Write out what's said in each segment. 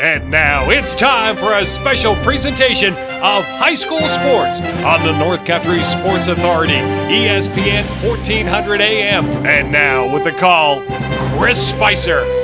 And now it's time for a special presentation of high school sports on the North Country Sports Authority, ESPN 1400 AM. And now with the call, Chris Spicer.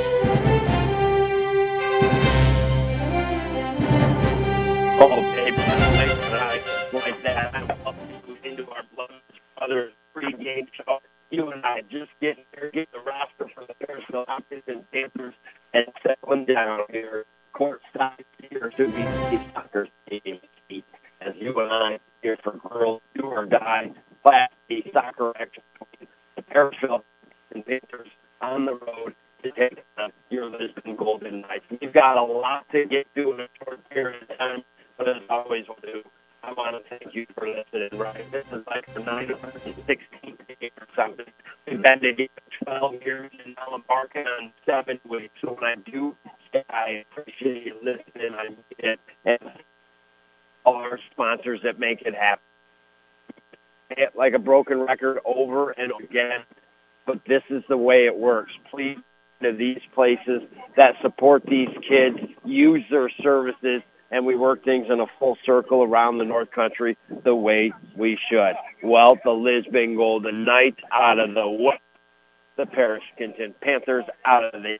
Broken record over and again, but this is the way it works. Please to these places that support these kids, use their services, and we work things in a full circle around the North Country the way we should. Well, the Lisbon Golden Knights out of the what? The Parish Kenton Panthers out of the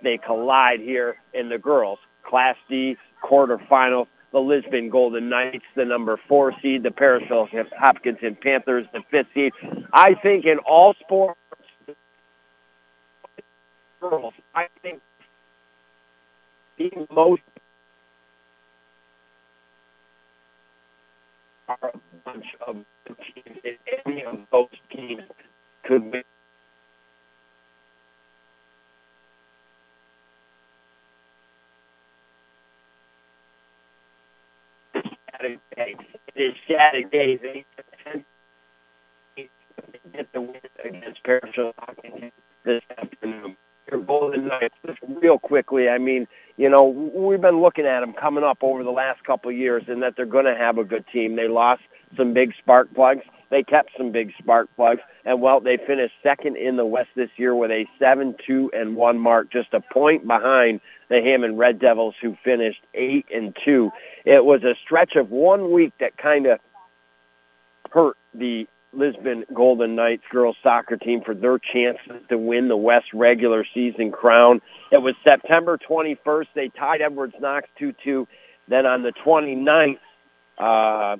they collide here in the girls Class D quarterfinals. The Lisbon Golden Knights, the number four seed, the Parishville Hopkinton Panthers, the fifth seed. I think in all sports, girls, I think the most are a bunch of teams. If any of those teams could win. Saturday. It is Saturday. They get the win against Parishville this afternoon. Your Golden Knights, just real quickly, I mean, you know, we've been looking at them coming up over the last couple of years and that they're going to have a good team. They lost some big spark plugs. They kept some big spark plugs. And, well, they finished second in the West this year with a 7-2 and 1 mark, just a point behind the Hammond Red Devils, who finished 8 and 2. It was a stretch of one week that kind of hurt the Lisbon Golden Knights girls soccer team for their chances to win the West regular season crown. It was September 21st. They tied Edwards Knox 2-2. Then on the 29th, uh,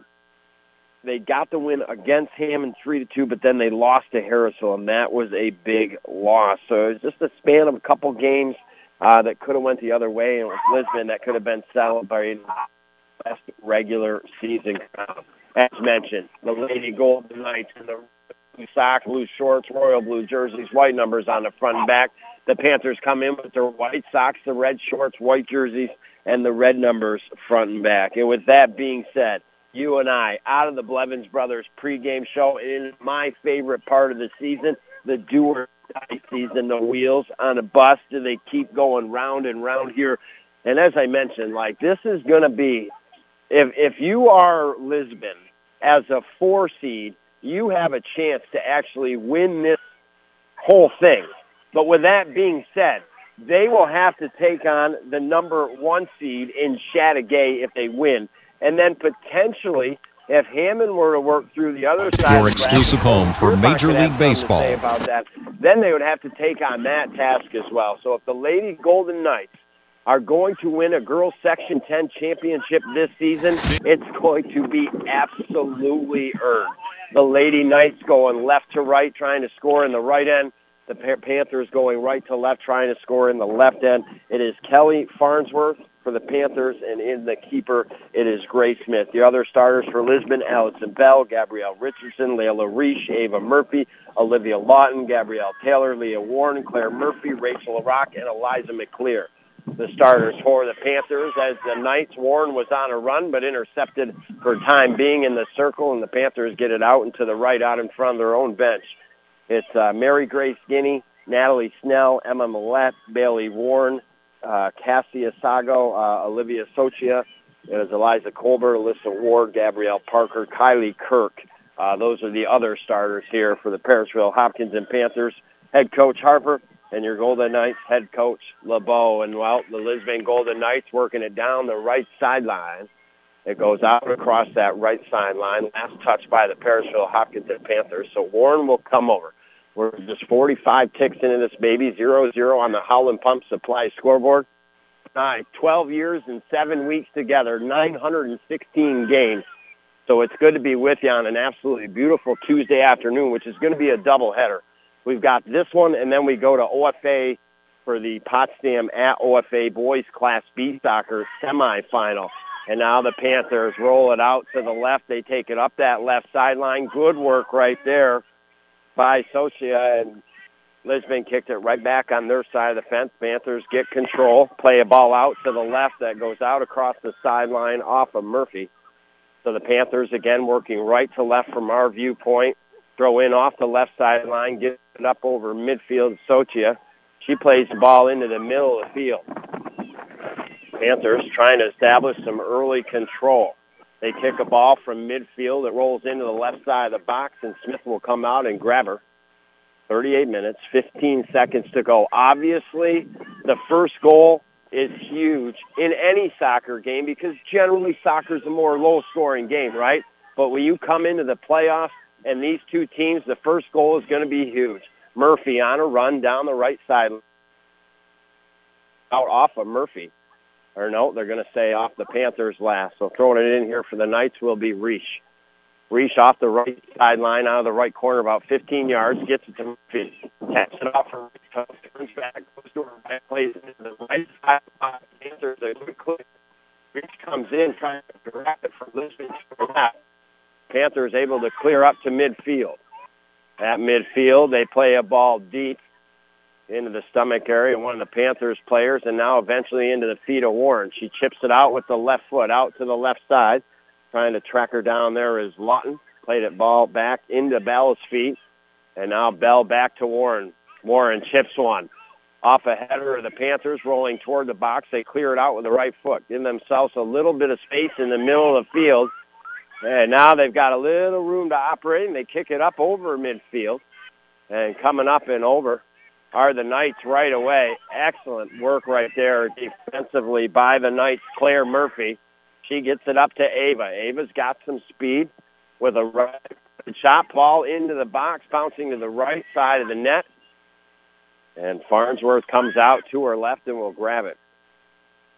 they got the win against Hammond three to two, but then they lost to Harrisville, and that was a big loss. So it was just a span of a couple games uh, that could have went the other way, and it was Lisbon that could have been celebrating best regular season as mentioned, the Lady Golden Knights in the blue socks, blue shorts, royal blue jerseys, white numbers on the front and back. The Panthers come in with their white socks, the red shorts, white jerseys, and the red numbers front and back. And with that being said, you and I, out of the Blevins Brothers pregame show, in my favorite part of the season, the do or die season, the wheels on a bus. Do they keep going round and round here? And as I mentioned, like this is going to be, if if you are Lisbon as a four seed, you have a chance to actually win this whole thing. But with that being said, they will have to take on the number one seed in Chateaugay if they win. And then potentially, if Hammond were to work through the other side, Your exclusive home for Major League Baseball. About that, then they would have to take on that task as well. So if the Lady Golden Knights are going to win a girls Section 10 championship this season, it's going to be absolutely earned. The Lady Knights going left to right, trying to score in the right end. The Panthers going right to left, trying to score in the left end. It is Kelly Farnsworth for the Panthers, and in the keeper, it is Grace Smith. The other starters for Lisbon, Allison Bell, Gabrielle Richardson, Layla Reich, Ava Murphy, Olivia Lawton, Gabrielle Taylor, Leah Warren, Claire Murphy, Rachel Rock, and Eliza McClear the starters for the Panthers as the Knights. Warren was on a run but intercepted for time being in the circle, and the Panthers get it out and to the right out in front of their own bench. It's uh, Mary Grace Guinea, Natalie Snell, Emma Millette, Bailey Warren, uh, Cassia Sago, uh, Olivia Sochia, it is Eliza Colbert, Alyssa Ward, Gabrielle Parker, Kylie Kirk. Uh, those are the other starters here for the Parishville Hopkins and Panthers. Head coach Harper, and your Golden Knights head coach LeBeau. And well, the Lisbon Golden Knights working it down the right sideline. It goes out across that right sideline. Last touch by the Parishville Hopkins and Panthers. So Warren will come over. We're just 45 ticks into this baby, 0-0 on the Howland Pump Supply scoreboard. Nine, 12 years and seven weeks together, 916 games. So it's good to be with you on an absolutely beautiful Tuesday afternoon, which is going to be a doubleheader. We've got this one, and then we go to OFA for the Potsdam at OFA Boys Class B Soccer semifinal. And now the Panthers roll it out to the left. They take it up that left sideline. Good work right there by Socia, and Lisbon kicked it right back on their side of the fence. Panthers get control, play a ball out to the left that goes out across the sideline off of Murphy. So the Panthers again working right to left from our viewpoint. Throw in off the left sideline, get it up over midfield. Socia. She plays the ball into the middle of the field. Panthers trying to establish some early control. They kick a ball from midfield. It rolls into the left side of the box, and Smith will come out and grab her. 38 minutes, 15 seconds to go. Obviously, the first goal is huge in any soccer game because generally soccer is a more low-scoring game, right? But when you come into the playoffs and these two teams, the first goal is going to be huge. Murphy on a run down the right side. Out off of Murphy. Or no, they're going to say off the Panthers last. So throwing it in here for the Knights will be Reich. Reach off the right sideline out of the right corner about 15 yards, gets it to Murphy, taps it off for turns back, goes to her right, plays into the right side Panthers. A good click. Reach comes in trying to direct it from Lisbon to the left. Panthers able to clear up to midfield. At midfield, they play a ball deep into the stomach area, one of the Panthers players, and now eventually into the feet of Warren. She chips it out with the left foot out to the left side. Trying to track her down there is Lawton. Played it ball back into Bell's feet. And now Bell back to Warren. Warren chips one. Off a header of the Panthers rolling toward the box. They clear it out with the right foot, giving themselves a little bit of space in the middle of the field. And now they've got a little room to operate, and they kick it up over midfield. And coming up and over are the Knights right away. Excellent work right there defensively by the Knights, Claire Murphy. She gets it up to Ava. Ava's got some speed with a right shot ball into the box, bouncing to the right side of the net. And Farnsworth comes out to her left and will grab it.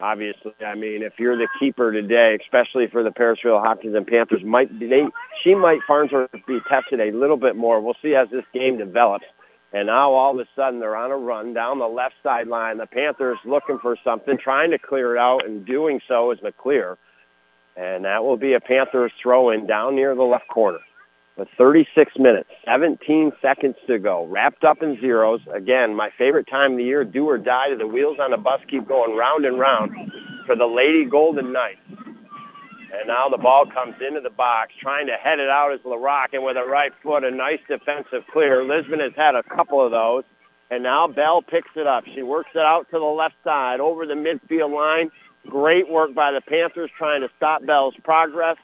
Obviously, I mean, if you're the keeper today, especially for the Parishville Hopkins and Panthers, might they, she might Farnsworth be tested a little bit more. We'll see as this game develops. And now all of a sudden they're on a run down the left sideline. The Panthers looking for something, trying to clear it out, and doing so is McClear. And that will be a Panthers throw-in down near the left corner. But 36 minutes, 17 seconds to go, wrapped up in zeros. Again, my favorite time of the year, do or die. To the wheels on the bus keep going round and round for the Lady Golden Knights. And now the ball comes into the box, trying to head it out is LaRock, and with a right foot, a nice defensive clear. Lisbon has had a couple of those, and now Bell picks it up. She works it out to the left side over the midfield line. Great work by the Panthers trying to stop Bell's progress.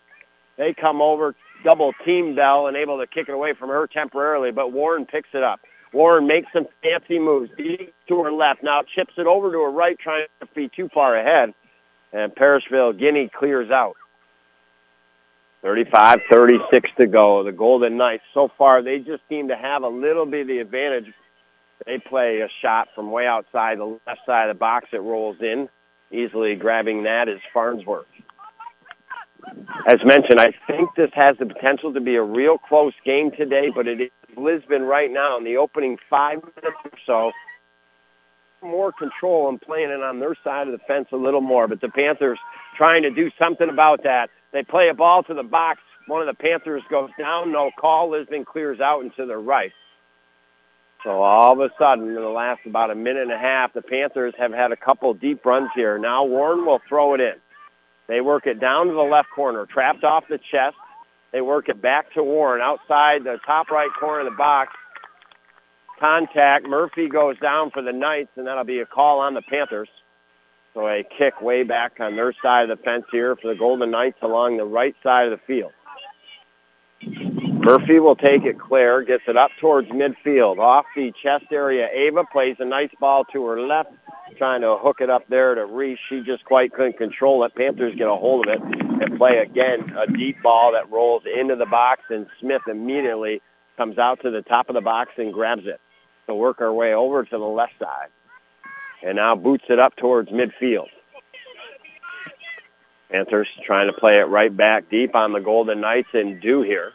They come over, double team Bell, and able to kick it away from her temporarily, but Warren picks it up. Warren makes some fancy moves, to her left, now chips it over to her right, trying to be too far ahead, and Parishville Guinea clears out. 35, 36 to go. The Golden Knights, so far, they just seem to have a little bit of the advantage. They play a shot from way outside the left side of the box. It rolls in. Easily grabbing that is Farnsworth. As mentioned, I think this has the potential to be a real close game today, but it is Lisbon right now in the opening five minutes or so. More control and playing it on their side of the fence a little more, but the Panthers trying to do something about that. They play a ball to the box. One of the Panthers goes down. No call. Lisbon clears out and to the right. So all of a sudden, in the last about a minute and a half, the Panthers have had a couple deep runs here. Now Warren will throw it in. They work it down to the left corner, trapped off the chest. They work it back to Warren outside the top right corner of the box. Contact. Murphy goes down for the Knights, and that'll be a call on the Panthers. So a kick way back on their side of the fence here for the Golden Knights along the right side of the field. Murphy will take it clear, gets it up towards midfield. Off the chest area, Ava plays a nice ball to her left, trying to hook it up there to Reese. She just quite couldn't control it. Panthers get a hold of it and play again a deep ball that rolls into the box, and Smith immediately comes out to the top of the box and grabs it to work our way over to the left side. And now boots it up towards midfield. Panthers trying to play it right back deep on the Golden Knights and do here.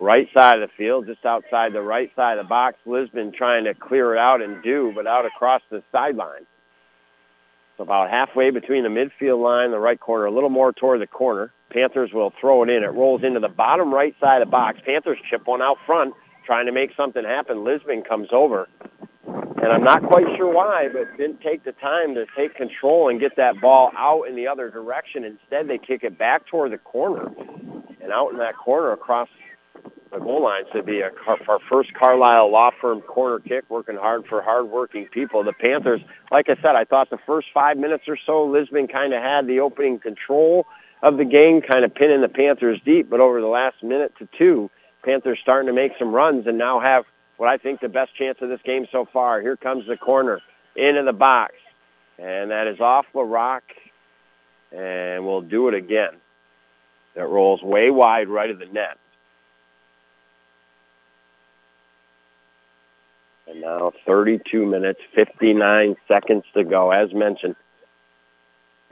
Right side of the field, just outside the right side of the box. Lisbon trying to clear it out and do, but out across the sideline. So about halfway between the midfield line, the right corner, a little more toward the corner. Panthers will throw it in. It rolls into the bottom right side of the box. Panthers chip one out front, trying to make something happen. Lisbon comes over. And I'm not quite sure why, but didn't take the time to take control and get that ball out in the other direction. Instead, they kick it back toward the corner. And out in that corner across the goal line to be a, our first Carlisle Law Firm corner kick, working hard for hardworking people. The Panthers, like I said, I thought the first five minutes or so, Lisbon kind of had the opening control of the game, kind of pinning the Panthers deep. But over the last minute to two, Panthers starting to make some runs and now have what I think the best chance of this game so far. Here comes the corner into the box, and that is off LaRock, and we'll do it again. That rolls way wide right of the net. And now 32 minutes, 59 seconds to go. As mentioned,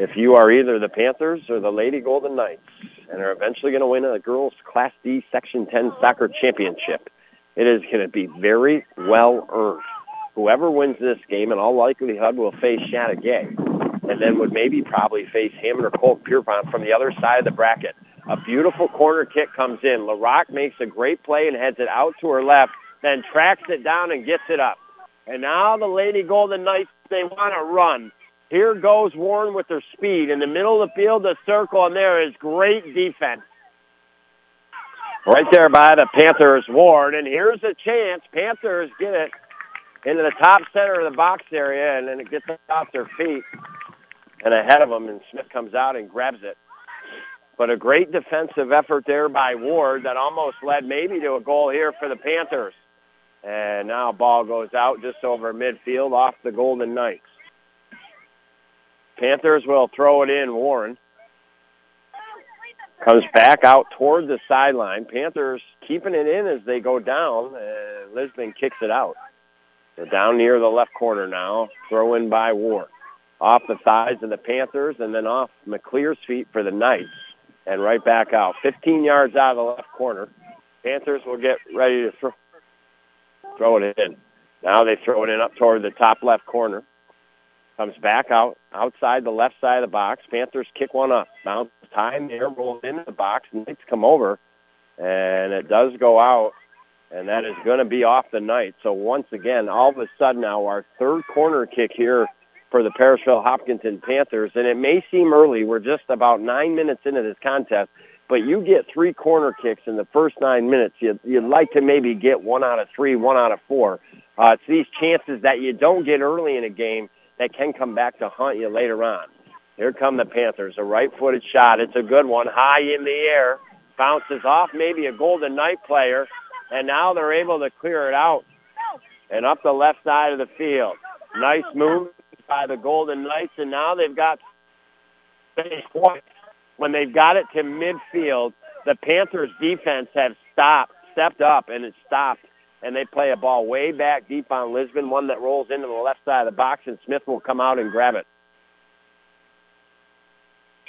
if you are either the Panthers or the Lady Golden Knights and are eventually going to win a girls Class D Section 10 soccer championship, it is going to be very well earned. Whoever wins this game in all likelihood will face Chateaugay and then would maybe probably face Hammond or Colton-Pierrepont from the other side of the bracket. A beautiful corner kick comes in. LaRock makes a great play and heads it out to her left then tracks it down and gets it up. And now the Lady Golden Knights, they want to run. Here goes Warren with their speed. In the middle of the field, the circle, and there is great defense. Right there by the Panthers, Ward. And here's a chance. Panthers get it into the top center of the box area, and then it gets off their feet and ahead of them, and Smith comes out and grabs it. But a great defensive effort there by Ward that almost led maybe to a goal here for the Panthers. And now ball goes out just over midfield off the Golden Knights. Panthers will throw it in. Warren comes back out toward the sideline. Panthers keeping it in as they go down. And Lisbon kicks it out. They're down near the left corner now. Throw in by Warren. Off the thighs of the Panthers and then off McClear's feet for the Knights. And right back out. 15 yards out of the left corner. Panthers will get ready to throw throw it in. Now they throw it in up toward the top left corner. Comes back out outside the left side of the box. Panthers kick one up. Bounce time there, rolls into the box. Knights come over, and it does go out, and that is going to be off the night. So once again, all of a sudden now our third corner kick here for the Parishville Hopkinton Panthers, and it may seem early. We're just about nine minutes into this contest, but you get three corner kicks in the first nine minutes. You'd, you'd like to maybe get one out of three, one out of four. Uh, it's these chances that you don't get early in a game that can come back to haunt you later on. Here come the Panthers, a right-footed shot. It's a good one, high in the air, bounces off maybe a Golden Knight player, and now they're able to clear it out and up the left side of the field. Nice move by the Golden Knights, and now they've got points when they've got it to midfield, the Panthers defense have stopped, stepped up, and it stopped. And they play a ball way back deep on Lisbon, one that rolls into the left side of the box, and Smith will come out and grab it.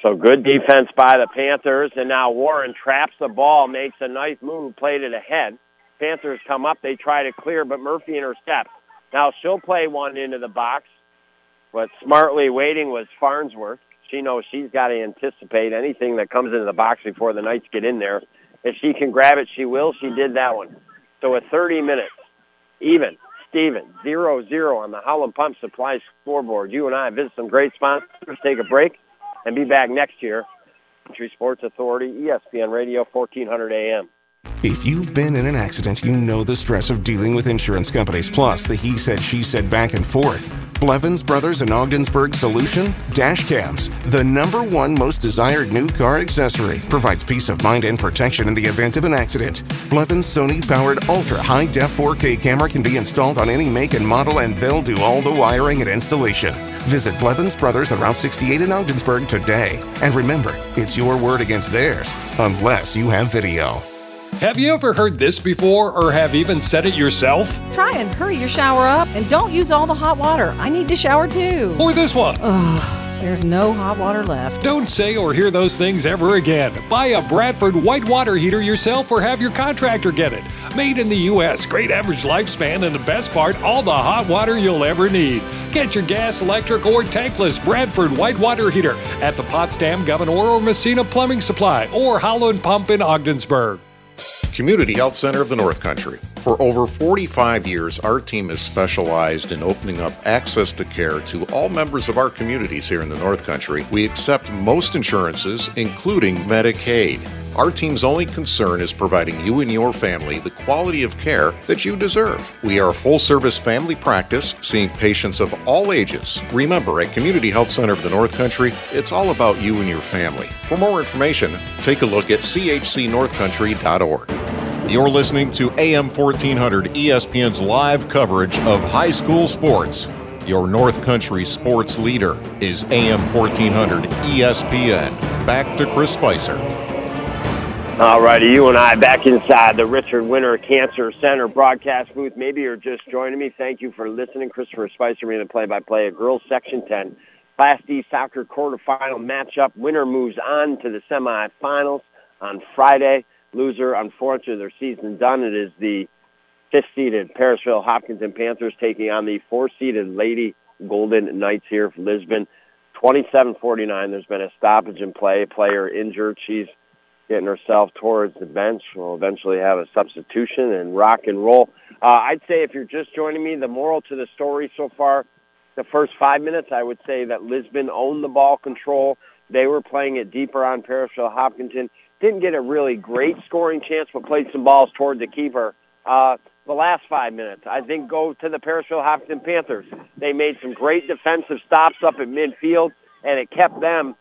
So good defense by the Panthers, and now Warren traps the ball, makes a nice move, played it ahead. Panthers come up, they try to clear, but Murphy intercepts. Now she'll play one into the box, but smartly waiting was Farnsworth. She knows she's got to anticipate anything that comes into the box before the Knights get in there. If she can grab it, she will. She did that one. So at 30 minutes, even, Steven, 0-0 on the Howland Pump Supply scoreboard. You and I visit some great sponsors, take a break, and be back next year. Country Sports Authority, ESPN Radio, 1400 AM. If you've been in an accident, you know the stress of dealing with insurance companies, plus the he said, she said back and forth. Blevins Brothers and Ogdensburg solution? Dash cams, the number one most desired new car accessory, provides peace of mind and protection in the event of an accident. Blevins Sony powered ultra high def 4K camera can be installed on any make and model, and they'll do all the wiring and installation. Visit Blevins Brothers on Route 68 in Ogdensburg today. And remember, it's your word against theirs, unless you have video. Have you ever heard this before or have even said it yourself? Try and hurry your shower up and don't use all the hot water. I need to shower too. Or this one? Ugh, there's no hot water left. Don't say or hear those things ever again. Buy a Bradford white water heater yourself or have your contractor get it. Made in the U.S., great average lifespan, and the best part, all the hot water you'll ever need. Get your gas, electric, or tankless Bradford white water heater at the Potsdam, Gouverneur or Massena Plumbing Supply or Howland Pump in Ogdensburg. Community Health Center of the North Country. For over 45 years, our team has specialized in opening up access to care to all members of our communities here in the North Country. We accept most insurances, including Medicaid. Our team's only concern is providing you and your family the quality of care that you deserve. We are a full service family practice, seeing patients of all ages. Remember, at Community Health Center of the North Country, it's all about you and your family. For more information, take a look at chcnorthcountry.org. You're listening to AM 1400 ESPN's live coverage of high school sports. Your North Country sports leader is AM 1400 ESPN. Back to Chris Spicer. All righty, you and I back inside the Richard Winter Cancer Center broadcast booth. Maybe you're just joining me. Thank you for listening. Christopher Spicer being the play-by-play of girls section 10 Class D soccer quarterfinal matchup. Winner moves on to the semifinals on Friday. Loser, unfortunately, their season done. It is the fifth-seeded Parishville Hopkinton Panthers taking on the four-seeded Lady Golden Knights here for Lisbon. 27-49. There's been a stoppage in play. Player injured. She's getting herself towards the bench. We'll eventually have a substitution and rock and roll. Uh, I'd say if you're just joining me, the moral to the story so far, the first five minutes, I would say that Lisbon owned the ball control. They were playing it deeper on Parishville Hopkinton. Didn't get a really great scoring chance, but played some balls toward the keeper. Uh, the last five minutes, I think, go to the Parishville Hopkinton Panthers. They made some great defensive stops up at midfield, and it kept them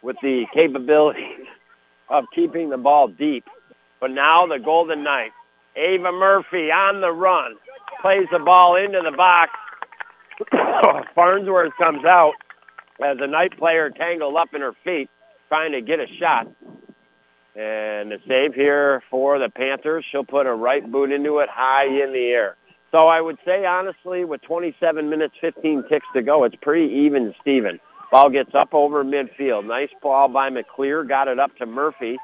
with the capability of keeping the ball deep. But now the Golden Knights, Ava Murphy on the run, plays the ball into the box. Farnsworth comes out as a Knight player tangled up in her feet, trying to get a shot. And the save here for the Panthers. She'll put a right boot into it high in the air. So I would say, honestly, with 27 minutes, 15 ticks to go, it's pretty even, Steven. Ball gets up over midfield. Nice ball by McClear. Got it up to Murphy.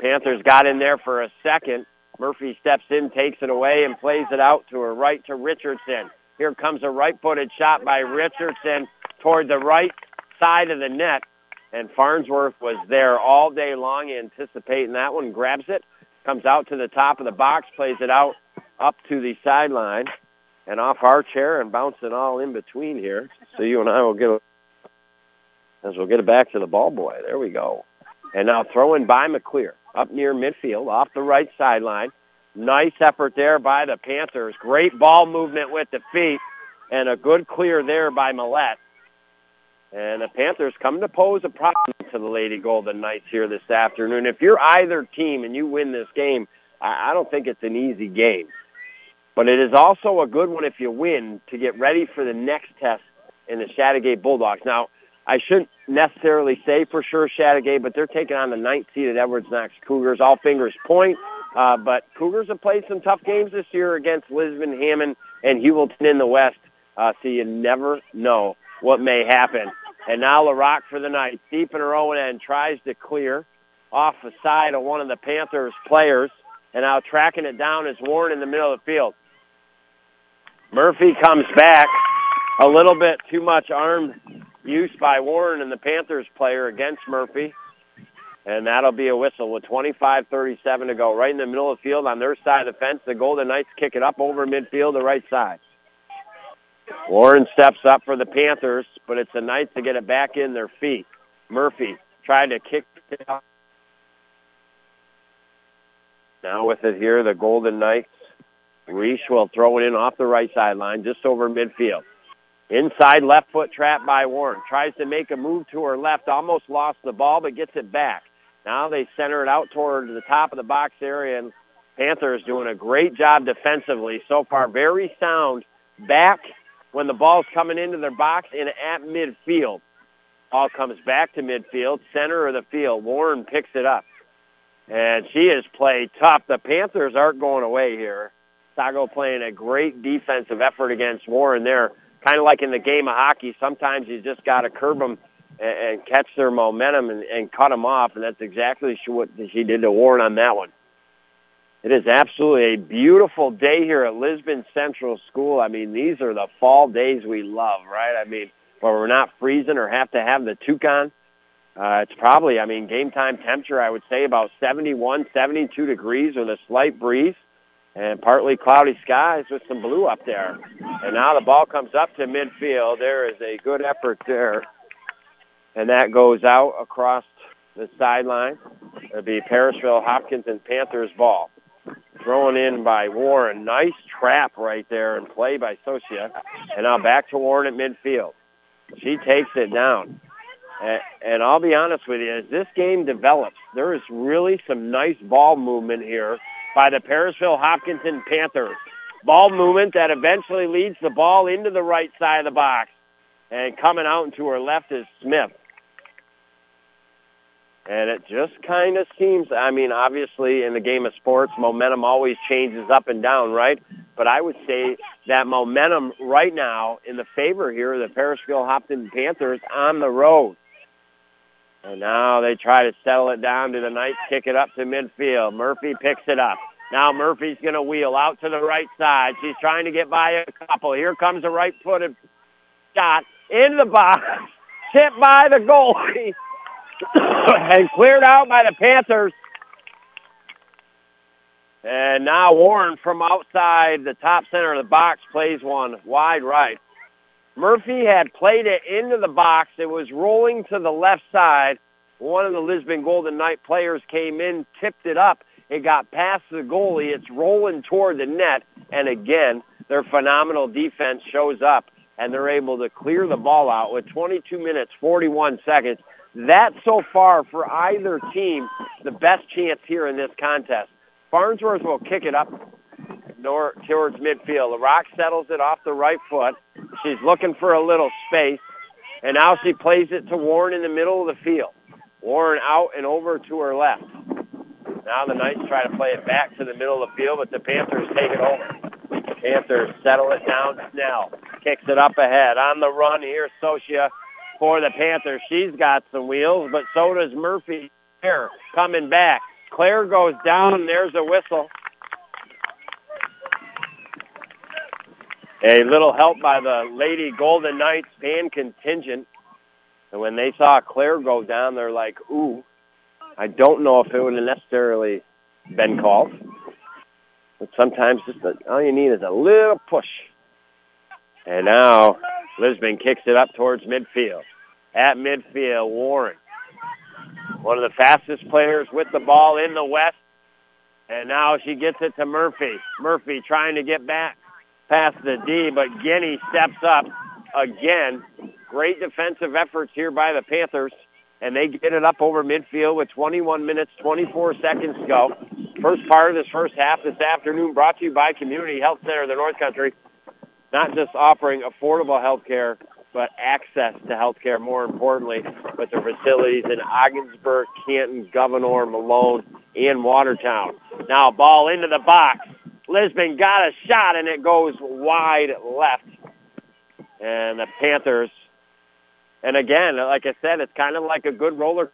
Panthers got in there for a second. Murphy steps in, takes it away, and plays it out to her right to Richardson. Here comes a right-footed shot by Richardson toward the right side of the net. And Farnsworth was there all day long anticipating that one. Grabs it, comes out to the top of the box, plays it out up to the sideline and off our chair and bouncing all in between here. So you and I will get a as we'll get it back to the ball boy. There we go. And now throwing by McClear up near midfield off the right sideline. Nice effort there by the Panthers. Great ball movement with the feet and a good clear there by Millette. And the Panthers come to pose a problem to the Lady Golden Knights here this afternoon. If you're either team and you win this game, I don't think it's an easy game. But it is also a good one if you win to get ready for the next test in the Chateaugay Bulldogs. Now, I shouldn't necessarily say for sure Chateaugay, but they're taking on the ninth seeded Edwards Knox Cougars. All fingers point. Uh, but Cougars have played some tough games this year against Lisbon, Hammond, and Heuvelton in the West. Uh, so you never know what may happen. And now LaRock for the night, deep in her own end, tries to clear off the side of one of the Panthers players. And now tracking it down is Warren in the middle of the field. Murphy comes back a little bit too much arm use by Warren and the Panthers player against Murphy. And that'll be a whistle with 25-37 to go. Right in the middle of the field on their side of the fence. The Golden Knights kick it up over midfield, the right side. Warren steps up for the Panthers, but it's the Knights to get it back in their feet. Murphy trying to kick it up. Now with it here, the Golden Knights. Reese will throw it in off the right sideline, just over midfield. Inside left foot trap by Warren. Tries to make a move to her left, almost lost the ball, but gets it back. Now they center it out toward the top of the box area, and Panthers doing a great job defensively so far. Very sound back when the ball's coming into their box and at midfield. Ball comes back to midfield, center of the field. Warren picks it up. And she has played tough. The Panthers aren't going away here. Sago playing a great defensive effort against Warren there. Kind of like in the game of hockey, sometimes you just got to curb them and, and catch their momentum and, and cut them off, and that's exactly what she did to Warren on that one. It is absolutely a beautiful day here at Lisbon Central School. I mean, these are the fall days we love, right? I mean, where we're not freezing or have to have the toucan. Uh, it's probably, I mean, game time temperature, I would say about 71, 72 degrees with a slight breeze and partly cloudy skies with some blue up there. And now the ball comes up to midfield. There is a good effort there. And that goes out across the sideline. It'll be Parishville Hopkins and Panthers ball. Thrown in by Warren. Nice trap right there and play by Socia. And now back to Warren at midfield. She takes it down. And, and I'll be honest with you, as this game develops, there is really some nice ball movement here by the Parishville Hopkinton Panthers. Ball movement that eventually leads the ball into the right side of the box. And coming out and to her left is Smith. And it just kind of seems, I mean, obviously in the game of sports, momentum always changes up and down, right? But I would say that momentum right now in the favor here of the Parishville Hopkinton Panthers on the road. And now they try to settle it down to the Knights, kick it up to midfield. Murphy picks it up. Now Murphy's going to wheel out to the right side. She's trying to get by a couple. Here comes a right-footed shot in the box, tipped by the goalie. and cleared out by the Panthers. And now Warren from outside the top center of the box plays one wide right. Murphy had played it into the box. It was rolling to the left side. One of the Lisbon Golden Knight players came in, tipped it up. It got past the goalie. It's rolling toward the net. And again, their phenomenal defense shows up, and they're able to clear the ball out with 22 minutes, 41 seconds. That's so far for either team the best chance here in this contest. Farnsworth will kick it up towards midfield. LaRock settles it off the right foot. She's looking for a little space, and now she plays it to Warren in the middle of the field. Warren out and over to her left. Now the Knights try to play it back to the middle of the field, but the Panthers take it over. Panthers settle it down. Snell kicks it up ahead. On the run here, Socia for the Panthers. She's got some wheels, but so does Murphy here coming back. Claire goes down. There's a whistle. A little help by the Lady Golden Knights fan contingent. And when they saw Claire go down, they're like, ooh, I don't know if it would have necessarily been called. But sometimes just a, all you need is a little push. And now Lisbon kicks it up towards midfield. At midfield, Warren. One of the fastest players with the ball in the West. And now she gets it to Murphy. Murphy trying to get back past the D, but Guinea steps up again. Great defensive efforts here by the Panthers, and they get it up over midfield with 21 minutes, 24 seconds to go. First part of this first half this afternoon brought to you by Community Health Center of the North Country not just offering affordable health care, but access to health care, more importantly, with their facilities in Ogdensburg, Canton, Gouverneur, Malone, and Watertown. Now ball into the box. Lisbon got a shot, and it goes wide left. And the Panthers, and again, like I said, it's kind of like a good roller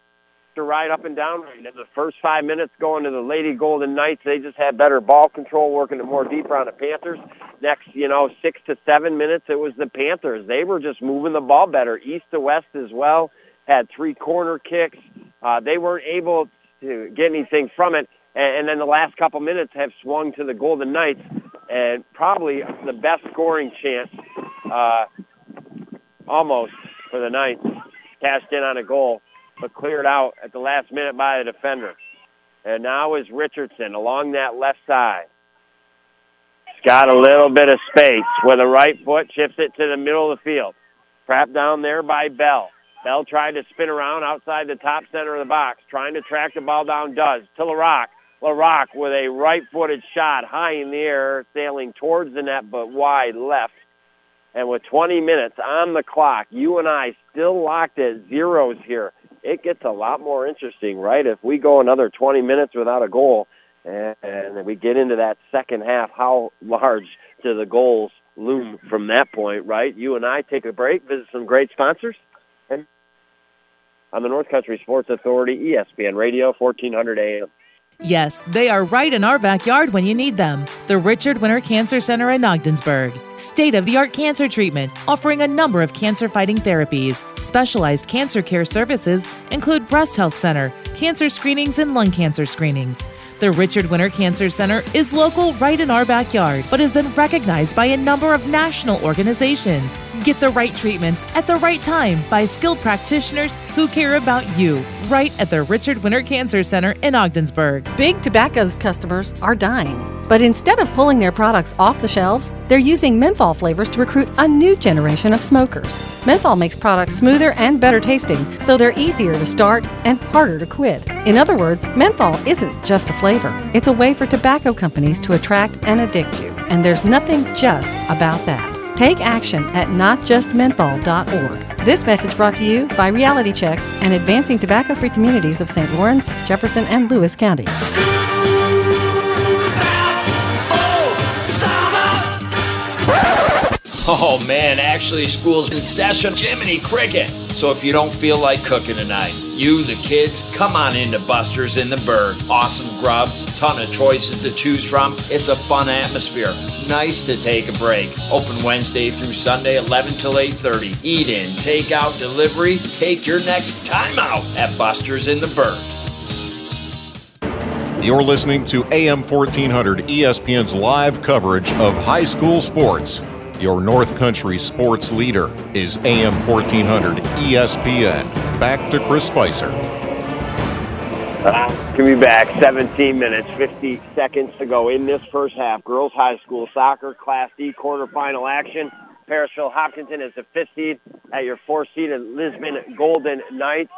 to ride up and down. In the first five minutes going to the Lady Golden Knights, they just had better ball control, working it more deeper on the Panthers. Next, you know, six to seven minutes, it was the Panthers. They were just moving the ball better, east to west as well. Had three corner kicks. Uh, they weren't able to get anything from it. And, and then the last couple minutes have swung to the Golden Knights, and probably the best scoring chance, uh, almost for the Knights, cashed in on a goal but cleared out at the last minute by the defender. And now is Richardson along that left side. He's got a little bit of space with a right foot, chips it to the middle of the field. Trapped down there by Bell. Bell tried to spin around outside the top center of the box, trying to track the ball down, does, to LaRock. LaRock with a right-footed shot high in the air, sailing towards the net, but wide left. And with 20 minutes on the clock, you and I still locked at zeros here. It gets a lot more interesting, right? If we go another 20 minutes without a goal and, and we get into that second half, how large do the goals loom from that point, right? You and I take a break, visit some great sponsors. And on the North Country Sports Authority, ESPN Radio, 1400 AM. Yes, they are right in our backyard when you need them. The Richard Winter Cancer Center in Ogdensburg. State of the art cancer treatment, offering a number of cancer fighting therapies. Specialized cancer care services include Breast Health Center, cancer screenings, and lung cancer screenings. The Richard Winter Cancer Center is local right in our backyard, but has been recognized by a number of national organizations. Get the right treatments at the right time by skilled practitioners who care about you, right at the Richard Winter Cancer Center in Ogdensburg. Big Tobacco's customers are dying, but instead of pulling their products off the shelves, they're using menthol flavors to recruit a new generation of smokers. Menthol makes products smoother and better tasting, so they're easier to start and harder to quit. In other words, menthol isn't just a flavor, it's a way for tobacco companies to attract and addict you. And there's nothing just about that. Take action at notjustmenthol.org. This message brought to you by Reality Check and Advancing Tobacco Free Communities of St. Lawrence, Jefferson, and Lewis County. Oh man, actually, school's in session. Jiminy Cricket. So if you don't feel like cooking tonight, you, the kids, come on into Buster's in the Berg. Awesome grub, ton of choices to choose from. It's a fun atmosphere. Nice to take a break. Open Wednesday through Sunday, 11 till 8:30. Eat in, take out, delivery. Take your next time out at Buster's in the Berg. You're listening to AM 1400 ESPN's live coverage of high school sports. Your North Country sports leader is AM 1400 ESPN. Back to Chris Spicer. Uh, can be back. 17 minutes, 50 seconds to go in this first half. Girls High School Soccer Class D quarterfinal action. Parishville Hopkinton is the fifth seed at your fourth seed and Lisbon Golden Knights.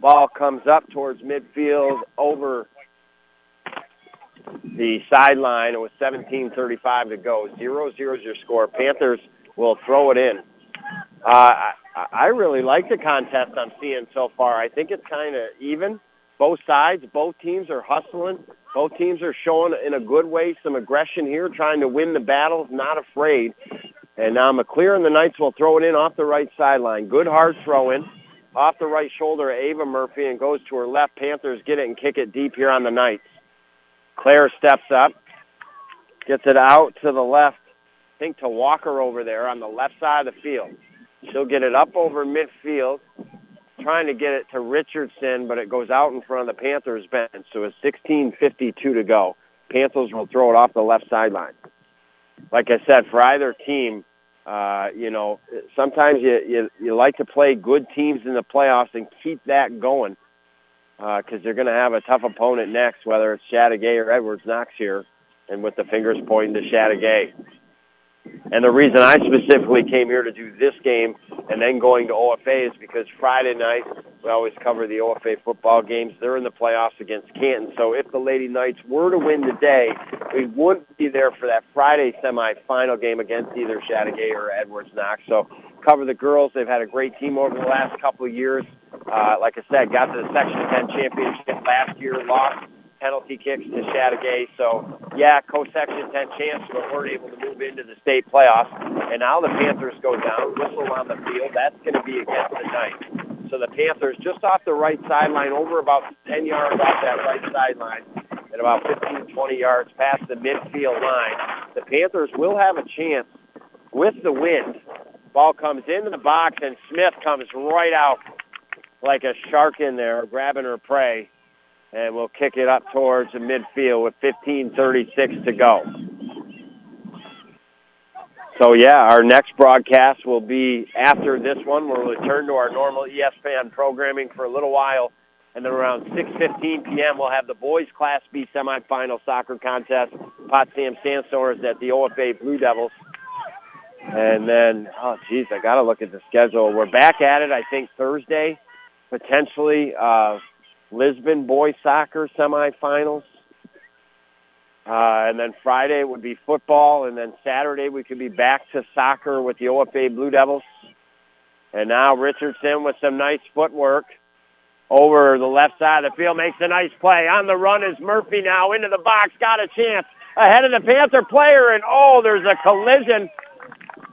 Ball comes up towards midfield over the sideline with 17:35 to go. 0-0 is your score. Panthers will throw it in. Uh, I, I really like the contest I'm seeing so far. I think it's kind of even. Both sides, both teams are hustling. Both teams are showing in a good way some aggression here, trying to win the battles, not afraid. And now McClear and the Knights will throw it in off the right sideline. Good hard throw in off the right shoulder of Ava Murphy and goes to her left. Panthers get it and kick it deep here on the Knights. Claire steps up, gets it out to the left, I think to Walker over there on the left side of the field. She'll get it up over midfield, trying to get it to Richardson, but it goes out in front of the Panthers bench. So it's 16.52 to go. Panthers will throw it off the left sideline. Like I said, for either team, uh, you know, sometimes you, you, you like to play good teams in the playoffs and keep that going because uh, they're going to have a tough opponent next, whether it's Chateaugay or Edwards Knox here, and with the fingers pointing to Chateaugay. And the reason I specifically came here to do this game and then going to OFA is because Friday night we always cover the OFA football games. They're in the playoffs against Canton. So if the Lady Knights were to win today, we wouldn't be there for that Friday semifinal game against either Chateaugay or Edwards Knox. So cover the girls. They've had a great team over the last couple of years. Uh, like I said, got to the Section 10 championship last year, lost penalty kicks to Chateaugay. So, yeah, co-section 10 chance, but weren't able to move into the state playoffs. And now the Panthers go down, whistle on the field. That's going to be against the Knights. So the Panthers just off the right sideline, over about 10 yards off that right sideline, and about 15, 20 yards past the midfield line. The Panthers will have a chance with the wind. Ball comes into the box, and Smith comes right out like a shark in there, grabbing her prey and we'll kick it up towards the midfield with 15:36 to go. So yeah, our next broadcast will be after this one. We'll return to our normal ESPN programming for a little while, And then around 6.15 p.m., we'll have the boys Class B semifinal soccer contest. Potsdam Sandstoners at the OFA Blue Devils. And then, oh, geez, I got to look at the schedule. We're back at it, I think, Thursday, potentially. Uh, Lisbon boys soccer semifinals. Uh, and then Friday would be football, and then Saturday we could be back to soccer with the OFA Blue Devils. And now Richardson with some nice footwork over the left side of the field makes a nice play. On the run is Murphy now into the box, got a chance ahead of the Panther player, and oh, there's a collision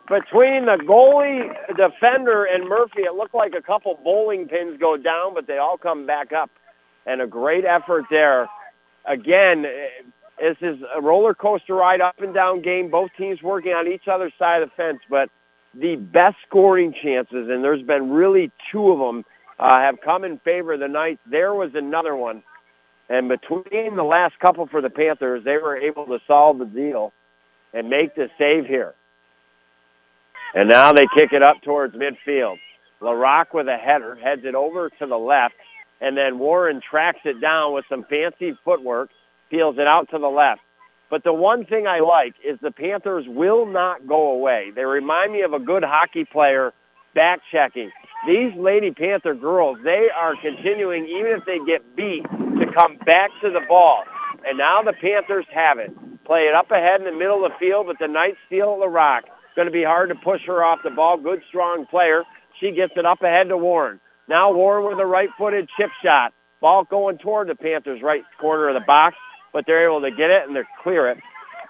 between the goalie, defender, and Murphy. It looked like a couple bowling pins go down, but they all come back up. And a great effort there. Again, this is a roller coaster ride, up and down game. Both teams working on each other's side of the fence, but the best scoring chances, and there's been really two of them, uh, have come in favor of the Knights. There was another one, and between the last couple for the Panthers, they were able to solve the deal and make the save here. And now they kick it up towards midfield. LaRock with a header heads it over to the left, and then Warren tracks it down with some fancy footwork peels it out to the left. But the one thing I like is the Panthers will not go away. They remind me of a good hockey player back checking. These Lady Panther girls, they are continuing, even if they get beat, to come back to the ball. And now the Panthers have it. Play it up ahead in the middle of the field, but the Knights steal the rock. Going to be hard to push her off the ball. Good, strong player. She gets it up ahead to Warren. Now Warren with a right-footed chip shot. Ball going toward the Panthers' right corner of the box but they're able to get it and they clear it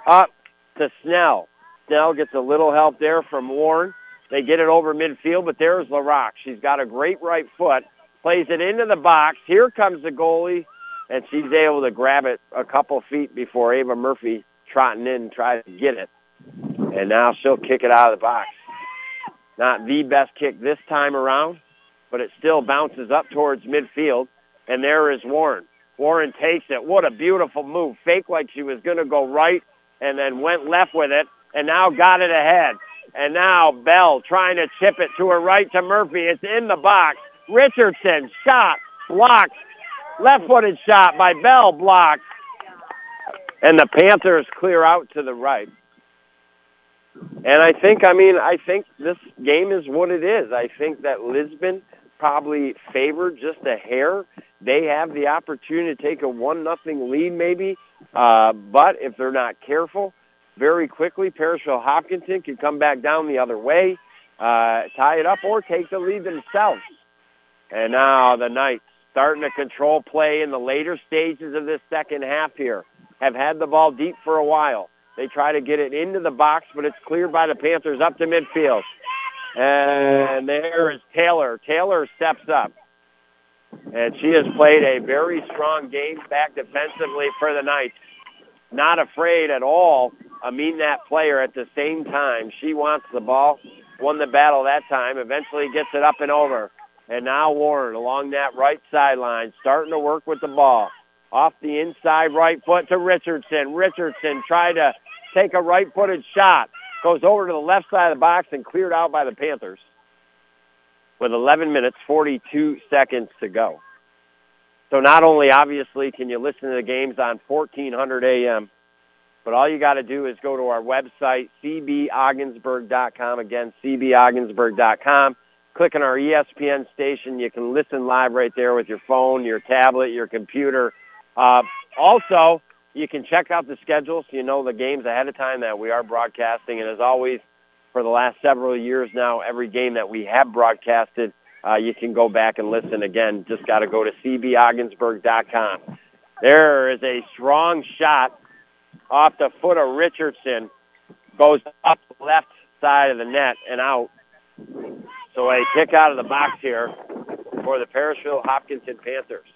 up to Snell. Snell gets a little help there from Warren. They get it over midfield, but there's LaRock. She's got a great right foot, plays it into the box. Here comes the goalie, and she's able to grab it a couple feet before Ava Murphy trotting in and tries to get it. And now she'll kick it out of the box. Not the best kick this time around, but it still bounces up towards midfield. And there is Warren. Warren takes it. What a beautiful move. Fake like she was going to go right and then went left with it and now got it ahead. And now Bell trying to chip it to her right to Murphy. It's in the box. Richardson shot, blocked. Left-footed shot by Bell, blocked. And the Panthers clear out to the right. And I think, I mean, I think this game is what it is. I think that Lisbon probably favored just a hair they have the opportunity to take a one nothing lead maybe. Uh, but if they're not careful, very quickly, Parishville Hopkinton can come back down the other way, uh, tie it up, or take the lead themselves. And now the Knights starting to control play in the later stages of this second half here. Have had the ball deep for a while. They try to get it into the box, but it's cleared by the Panthers up to midfield. And there is Taylor. Taylor steps up and she has played a very strong game back defensively for the Knights. Not afraid at all. I mean that player at the same time. She wants the ball. Won the battle that time. Eventually gets it up and over. And now Warren along that right sideline, starting to work with the ball. Off the inside right foot to Richardson. Richardson tried to take a right-footed shot. Goes over to the left side of the box and cleared out by the Panthers with 11 minutes, 42 seconds to go. So not only obviously can you listen to the games on 1400 AM, but all you got to do is go to our website, cbogginsburg.com. Again, cbogginsburg.com. Click on our ESPN station. You can listen live right there with your phone, your tablet, your computer. Uh, also, you can check out the schedule so you know the games ahead of time that we are broadcasting. And as always, for the last several years now, every game that we have broadcasted, uh, you can go back and listen again. Just got to go to cbogginsburg.com. There is a strong shot off the foot of Richardson. Goes up left side of the net and out. So a kick out of the box here for the Parishville Hopkinton Panthers.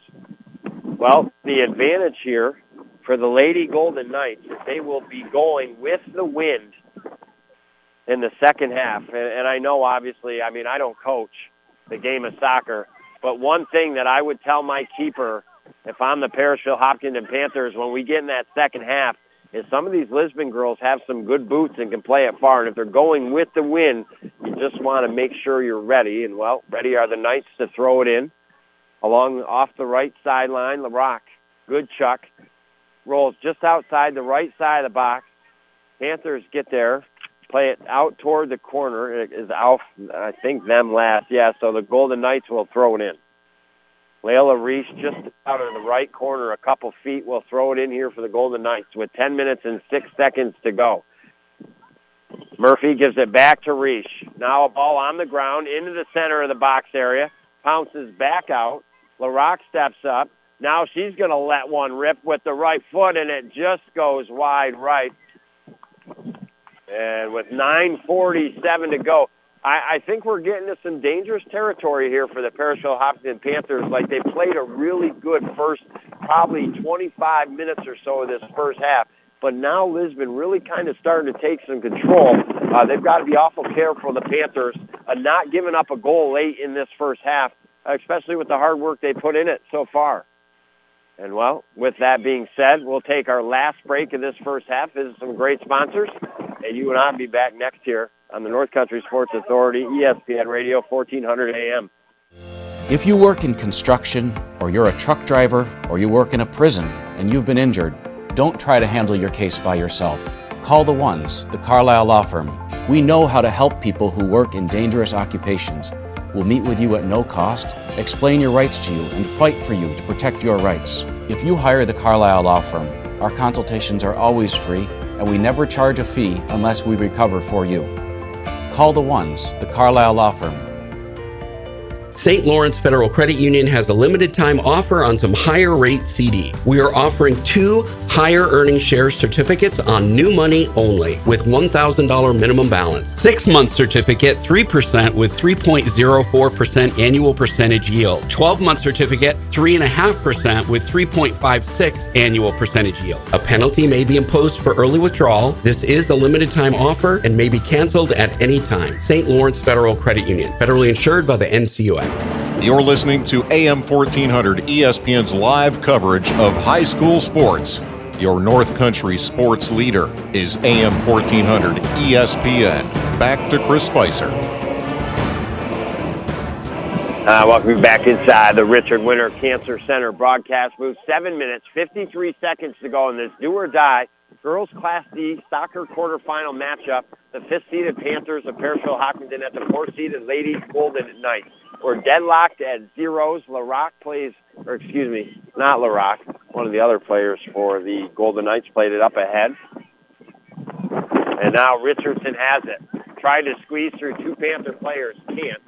Well, the advantage here for the Lady Golden Knights is they will be going with the wind in the second half. And, and I know, obviously, I mean, I don't coach the game of soccer, but one thing that I would tell my keeper if I'm the Parishville Hopkinton Panthers when we get in that second half is some of these Lisbon girls have some good boots and can play it far. And if they're going with the wind, you just want to make sure you're ready. And, well, ready are the Knights to throw it in. along off the right sideline. LaRock, good chuck, rolls just outside the right side of the box. Panthers get there, play it out toward the corner. It is out, I think, them last. Yeah, so the Golden Knights will throw it in. Layla Reese just out of the right corner, a couple feet, will throw it in here for the Golden Knights with 10 minutes and 6 seconds to go. Murphy gives it back to Reese. Now a ball on the ground into the center of the box area. Pounces back out. LaRock steps up. Now she's going to let one rip with the right foot, and it just goes wide right. And with 9.47 to go, I, I think we're getting to some dangerous territory here for the Parishville Hopkinton Panthers. Like they played a really good first, probably 25 minutes or so of this first half. But now Lisbon really kind of starting to take some control. Uh, they've got to be awful careful, the Panthers, uh, not giving up a goal late in this first half, especially with the hard work they put in it so far. And well, with that being said, we'll take our last break of this first half. Visit some great sponsors, and you and I will be back next year on the North Country Sports Authority, ESPN Radio, 1400 AM. If you work in construction, or you're a truck driver, or you work in a prison and you've been injured, don't try to handle your case by yourself. Call the ones, the Carlisle Law Firm. We know how to help people who work in dangerous occupations We'll meet with you at no cost, explain your rights to you, and fight for you to protect your rights. If you hire the Carlisle Law Firm, our consultations are always free, and we never charge a fee unless we recover for you. Call the ones, the Carlisle Law Firm, St. Lawrence Federal Credit Union has a limited time offer on some higher rate CD. We are offering two higher earning share certificates on new money only with $1,000 minimum balance. Six month certificate, 3% with 3.04% annual percentage yield. 12 month certificate, 3.5% with 3.56 annual percentage yield. A penalty may be imposed for early withdrawal. This is a limited time offer and may be canceled at any time. St. Lawrence Federal Credit Union, federally insured by the NCUA. You're listening to AM 1400 ESPN's live coverage of high school sports. Your North Country sports leader is AM 1400 ESPN. Back to Chris Spicer. Uh, welcome back inside the Richard Winter Cancer Center broadcast booth. Seven minutes, 53 seconds to go in this do or die girls Class D soccer quarterfinal matchup. The fifth-seeded Panthers of Parishville Hopkinton at the fourth-seeded Ladies Golden Knights. We're deadlocked at zeros. LaRock plays, or excuse me, not LaRock. One of the other players for the Golden Knights played it up ahead. And now Richardson has it. Tried to squeeze through two Panther players. Can't.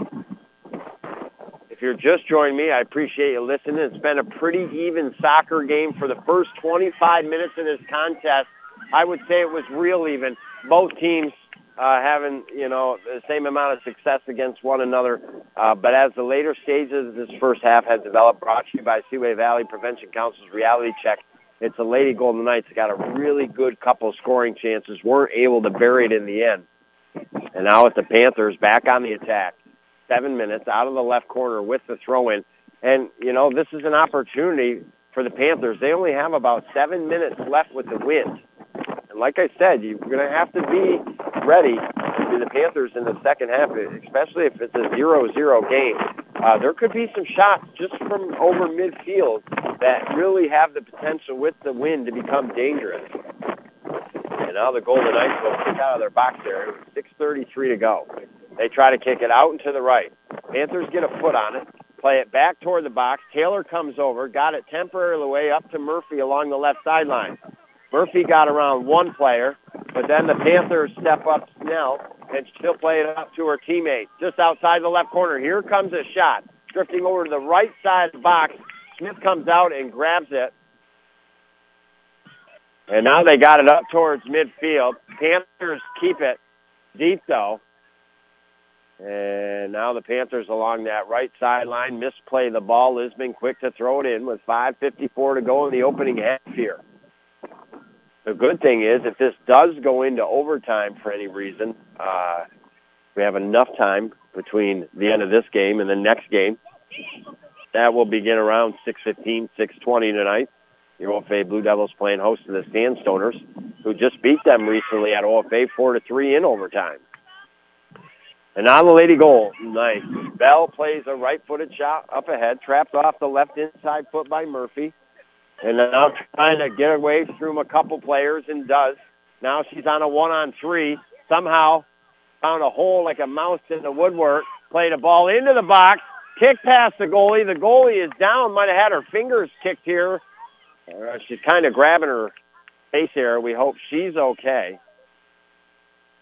If you're just joining me, I appreciate you listening. It's been a pretty even soccer game for the first 25 minutes of this contest. I would say it was real even. Both teams uh, having, you know, the same amount of success against one another. Uh, but as the later stages of this first half have developed, brought to you by Seaway Valley Prevention Council's Reality Check, it's the Lady Golden Knights got a really good couple scoring chances, weren't able to bury it in the end. And now it's the Panthers back on the attack. Seven minutes out of the left corner with the throw-in. And, you know, this is an opportunity for the Panthers. They only have about seven minutes left with the wind. And like I said, you're going to have to be ready to the Panthers in the second half, especially if it's a 0-0 game. Uh, there could be some shots just from over midfield that really have the potential with the wind to become dangerous. And now the Golden Knights will kick out of their box there. 6.33 to go. They try to kick it out and to the right. Panthers get a foot on it, play it back toward the box. Taylor comes over, got it temporarily away up to Murphy along the left sideline. Murphy got around one player, but then the Panthers step up Snell, and she'll play it up to her teammate just outside the left corner. Here comes a shot, drifting over to the right side of the box. Smith comes out and grabs it. And now they got it up towards midfield. Panthers keep it deep, though. And now the Panthers along that right sideline misplay the ball. Lisbon quick to throw it in with 5.54 to go in the opening half here. The good thing is, if this does go into overtime for any reason, uh, we have enough time between the end of this game and the next game. That will begin around 6.15, 6.20 tonight. Your OFA Blue Devils playing host to the Sandstoners, who just beat them recently at OFA 4 to 3 in overtime. And now the Lady goal. Nice. Bell plays a right-footed shot up ahead, trapped off the left inside foot by Murphy. And now trying to get away through a couple players and does. Now she's on a one-on-three. Somehow found a hole like a mouse in the woodwork. Played a ball into the box. Kick past the goalie. The goalie is down. Might have had her fingers kicked here. Uh, she's kind of grabbing her face here. We hope she's okay.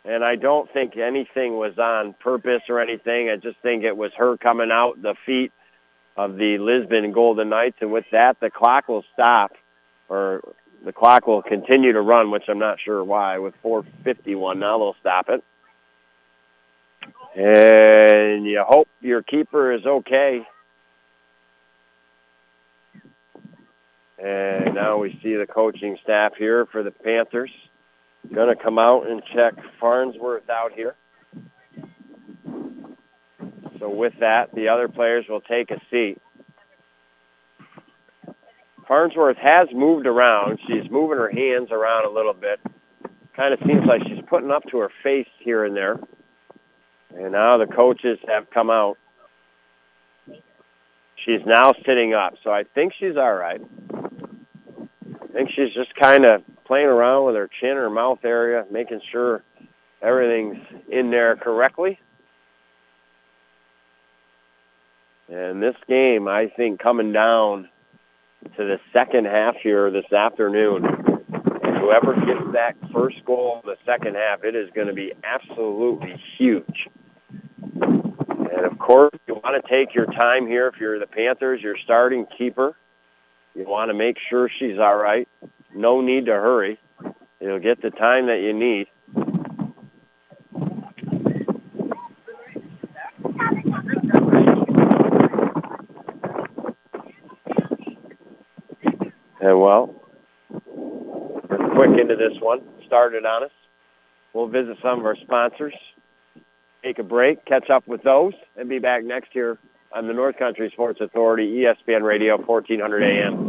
And I don't think anything was on purpose or anything. I just think it was her coming out the feet of the Lisbon Golden Knights. And with that, the clock will stop, or the clock will continue to run, which I'm not sure why. With 4:51 now, they'll stop it. And you hope your keeper is okay. And now we see the coaching staff here for the Panthers. Going to come out and check Farnsworth out here. So with that, the other players will take a seat. Farnsworth has moved around. She's moving her hands around a little bit. Kind of seems like she's putting up to her face here and there. And now the coaches have come out. She's now sitting up, so I think she's all right. I think she's just kind of playing around with her chin or mouth area, making sure everything's in there correctly. And this game, I think, coming down to the second half here this afternoon, whoever gets that first goal in the second half, it is going to be absolutely huge. And of course, you want to take your time here. If you're the Panthers, your starting keeper, you want to make sure she's all right. No need to hurry. You'll get the time that you need. And well, we're quick into this one. Started on us. We'll visit some of our sponsors, take a break, catch up with those, and be back next year on the North Country Sports Authority, ESPN Radio, 1400 AM.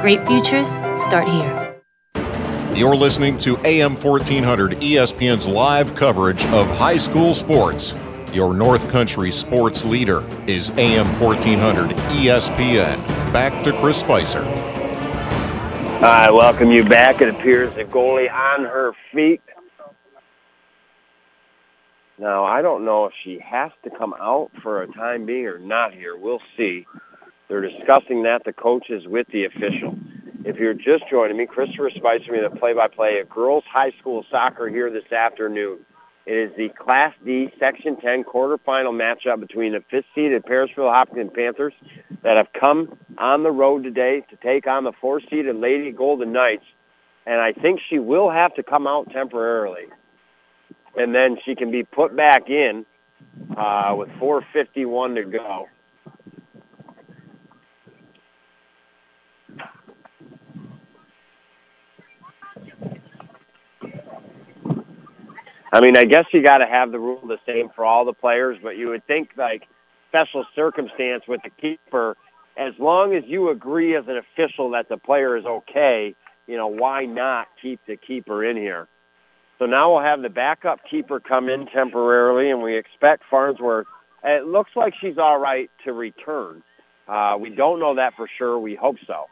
Great futures start here. You're listening to AM 1400 ESPN's live coverage of high school sports. Your North Country sports leader is AM 1400 ESPN. Back to Chris Spicer. I welcome you back. It appears the goalie on her feet. Now, I don't know if she has to come out for a time being or not here. We'll see. They're discussing that, the coaches, with the official. If you're just joining me, Christopher Spicer, me the play-by-play of girls high school soccer here this afternoon. It is the Class D Section 10 quarterfinal matchup between the fifth-seeded Parishville Hopkinton Panthers that have come on the road today to take on the four-seeded Lady Golden Knights. And I think she will have to come out temporarily. And then she can be put back in uh, with 4.51 to go. I mean, I guess you got to have the rule the same for all the players, but you would think like special circumstance with the keeper, as long as you agree as an official that the player is okay, you know, why not keep the keeper in here? So now we'll have the backup keeper come in temporarily, and we expect Farnsworth. It looks like she's all right to return. Uh, we don't know that for sure. We hope so.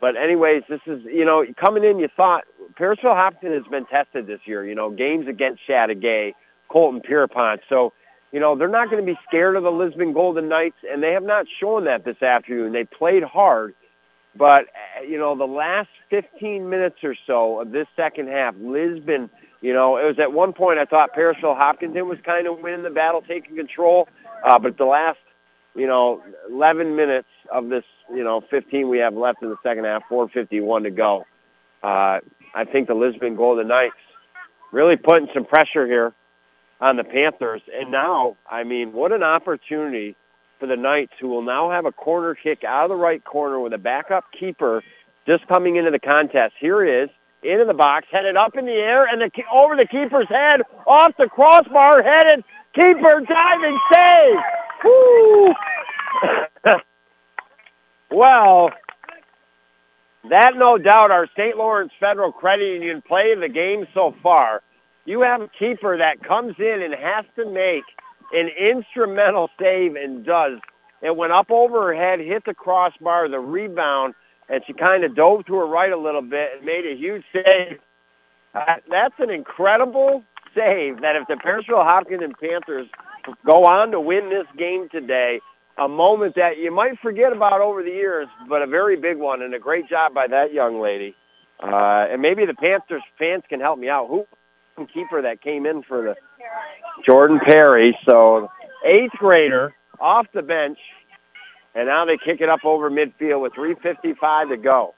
But anyways, this is, you know, coming in, you thought Parishville Hopkinton has been tested this year, you know, games against Chateaugay, Colton Pierrepont. So you know, they're not going to be scared of the Lisbon Golden Knights, and they have not shown that this afternoon. They played hard, but, uh, you know, the last 15 minutes or so of this second half, Lisbon, you know, it was at one point I thought Parishville Hopkinton was kind of winning the battle, taking control, uh, but the last, you know, 11 minutes of this, you know, 15 we have left in the second half, 4.51 to go. Uh, I think the Lisbon Golden Knights really putting some pressure here on the Panthers. And now, I mean, what an opportunity for the Knights, who will now have a corner kick out of the right corner with a backup keeper just coming into the contest. Here it is, into the box, headed up in the air, and the, over the keeper's head, off the crossbar, headed, keeper diving save. Woo! well, that no doubt our St. Lawrence Federal Credit Union play of the game so far. You have a keeper that comes in and has to make an instrumental save and does. It went up over her head, hit the crossbar, the rebound, and she kind of dove to her right a little bit and made a huge save. Uh, that's an incredible save that if the Parishville Hopkinton Panthers go on to win this game today, a moment that you might forget about over the years, but a very big one and a great job by that young lady. Uh, and maybe the Panthers fans can help me out. Who keeper that came in for the Jordan Perry. So eighth grader off the bench, and now they kick it up over midfield with 3.55 to go.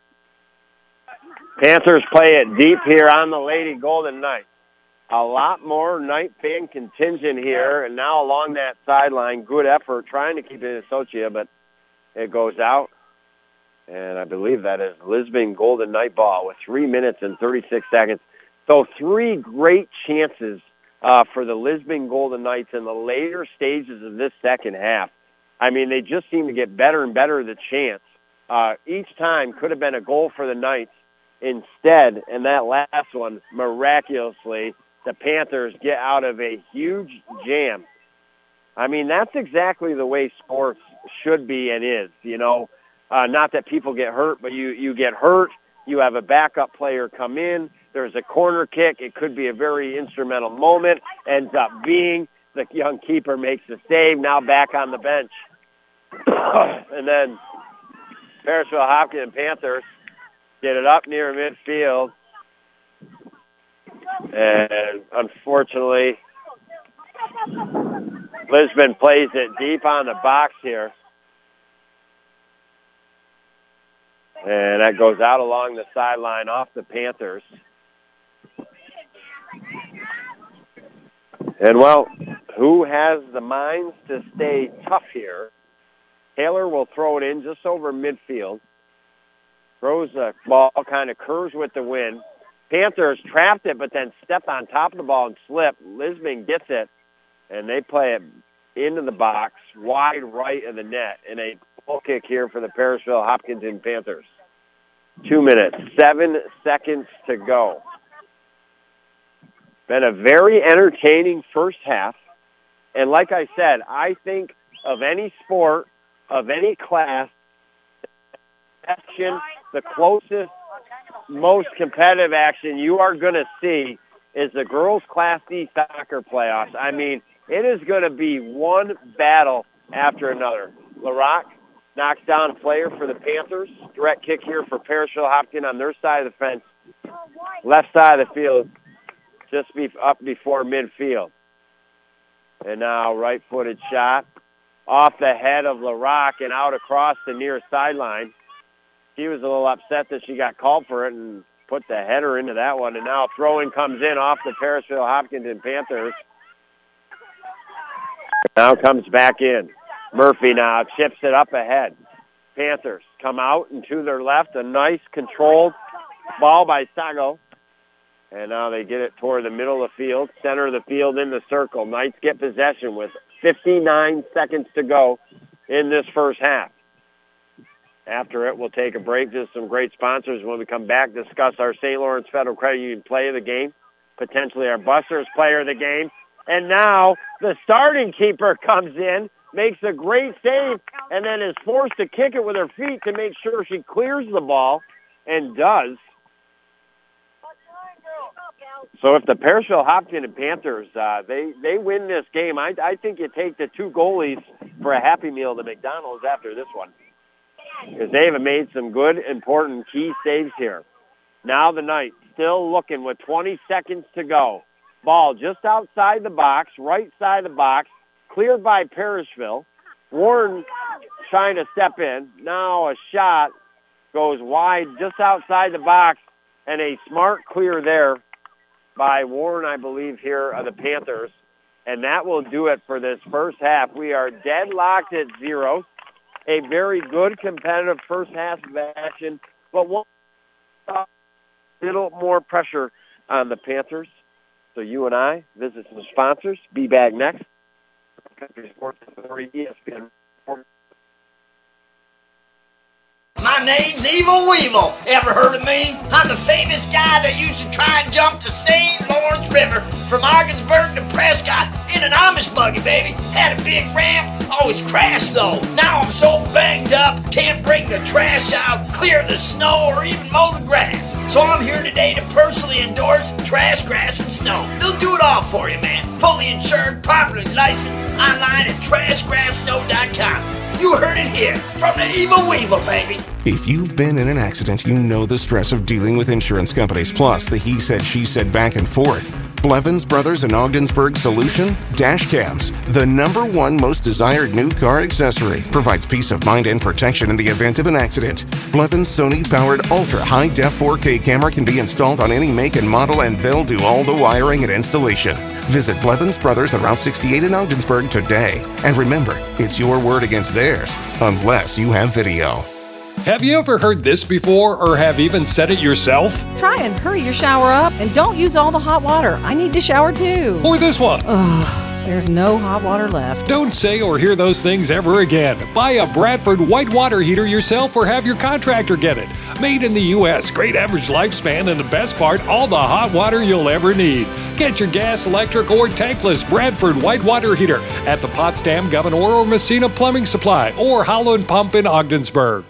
Panthers play it deep here on the Lady Golden Knights. A lot more Knight fan contingent here, and now along that sideline, good effort trying to keep it in Sochia, but it goes out. And I believe that is Lisbon Golden Knight ball with 3 minutes and 36 seconds. So three great chances uh, for the Lisbon Golden Knights in the later stages of this second half. I mean, they just seem to get better and better the chance. Uh, each time could have been a goal for the Knights. Instead, in that last one, miraculously, the Panthers get out of a huge jam. I mean, that's exactly the way sports should be and is. You know, uh, not that people get hurt, but you you get hurt. You have a backup player come in. There's a corner kick. It could be a very instrumental moment. Ends up being the young keeper makes the save. Now back on the bench. and then Parishville Hopkinton Panthers get it up near midfield. And unfortunately, Lisbon plays it deep on the box here. And that goes out along the sideline off the Panthers. And well, who has the minds to stay tough here? Taylor will throw it in just over midfield. Throws the ball, kind of curves with the wind. Panthers trapped it, but then stepped on top of the ball and slipped. Lisbon gets it, and they play it into the box, wide right of the net, and a goal kick here for the Parishville Hopkinton Panthers. Two minutes, seven seconds to go. Been a very entertaining first half. And like I said, I think of any sport, of any class, the closest, most competitive action you are going to see is the girls Class D soccer playoffs. I mean, it is going to be one battle after another. LaRock knocks down a player for the Panthers. Direct kick here for Parishville Hopkinton on their side of the fence. Left side of the field just be up before midfield. And now right-footed shot off the head of LaRock and out across the near sideline. She was a little upset that she got called for it and put the header into that one. And now throw-in comes in off the Parishville Hopkinton Panthers. Now comes back in. Murphy now chips it up ahead. Panthers come out and to their left. A nice controlled ball by Sago. And now they get it toward the middle of the field, center of the field in the circle. Knights get possession with 59 seconds to go in this first half. After it, we'll take a break. Just some great sponsors. When we come back, discuss our St. Lawrence Federal Credit Union play of the game, potentially our Busters player of the game. And now the starting keeper comes in, makes a great save, and then is forced to kick it with her feet to make sure she clears the ball, and does. So if the Parishville and Panthers uh, they they win this game, I I think you take the two goalies for a happy meal to McDonald's after this one because they have made some good important key saves here. Now the Knights still looking with 20 seconds to go. Ball just outside the box, right side of the box, cleared by Parishville. Warren trying to step in. Now a shot goes wide just outside the box and a smart clear there by Warren, I believe, here of the Panthers. And that will do it for this first half. We are deadlocked at zero. A very good competitive first half of action, but one a little more pressure on the Panthers. So you and I visit some sponsors. Be back next. Country Sports Authority, ESPN. My name's Evil Weevil. Ever heard of me? I'm the famous guy that used to try and jump the St. Lawrence River from Ogdensburg to Prescott in an Amish buggy, baby. Had a big ramp, always crashed though. Now I'm so banged up, can't bring the trash out, clear the snow, or even mow the grass. So I'm here today to personally endorse Trash, Grass, and Snow. They'll do it all for you, man. Fully insured, properly licensed, online at trashgrasssnow.com. You heard it here from the Evil Weevil, baby. If you've been in an accident, you know the stress of dealing with insurance companies, plus the he said, she said back and forth. Blevins Brothers and Ogdensburg Solution? Dash cams, the number one most desired new car accessory, provides peace of mind and protection in the event of an accident. Blevins Sony powered ultra high def 4K camera can be installed on any make and model, and they'll do all the wiring and installation. Visit Blevins Brothers on Route 68 in Ogdensburg today. And remember, it's your word against theirs, unless you have video. Have you ever heard this before or have even said it yourself? Try and hurry your shower up and don't use all the hot water. I need to shower too. Or this one? Ugh, there's no hot water left. Don't say or hear those things ever again. Buy a Bradford white water heater yourself or have your contractor get it. Made in the U.S., great average lifespan, and the best part, all the hot water you'll ever need. Get your gas, electric, or tankless Bradford white water heater at the Potsdam, Gouverneur, or Massena Plumbing Supply or Holland Pump in Ogdensburg.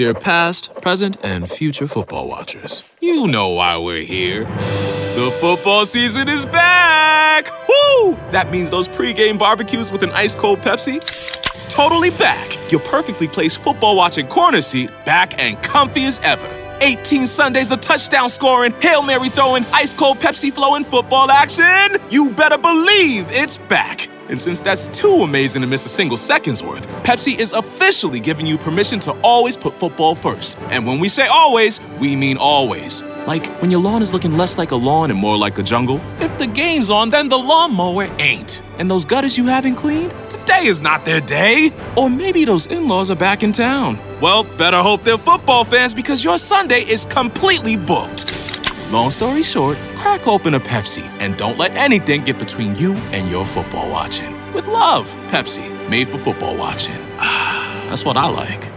Dear past, present, and future football watchers, you know why we're here. The football season is back! Woo! That means those pregame barbecues with an ice cold Pepsi? Totally back. Your perfectly placed football watching corner seat back and comfy as ever. 18 Sundays of touchdown scoring, Hail Mary throwing, ice cold Pepsi flowing football action. You better believe it's back. And since that's too amazing to miss a single second's worth, Pepsi is officially giving you permission to always put football first. And when we say always, we mean always. Like when your lawn is looking less like a lawn and more like a jungle. If the game's on, then the lawnmower ain't. And those gutters you haven't cleaned? Today is not their day. Or maybe those in laws are back in town. Well, better hope they're football fans because your Sunday is completely booked. Long story short, crack open a Pepsi and don't let anything get between you and your football watching. With love, Pepsi, made for football watching. That's what I like.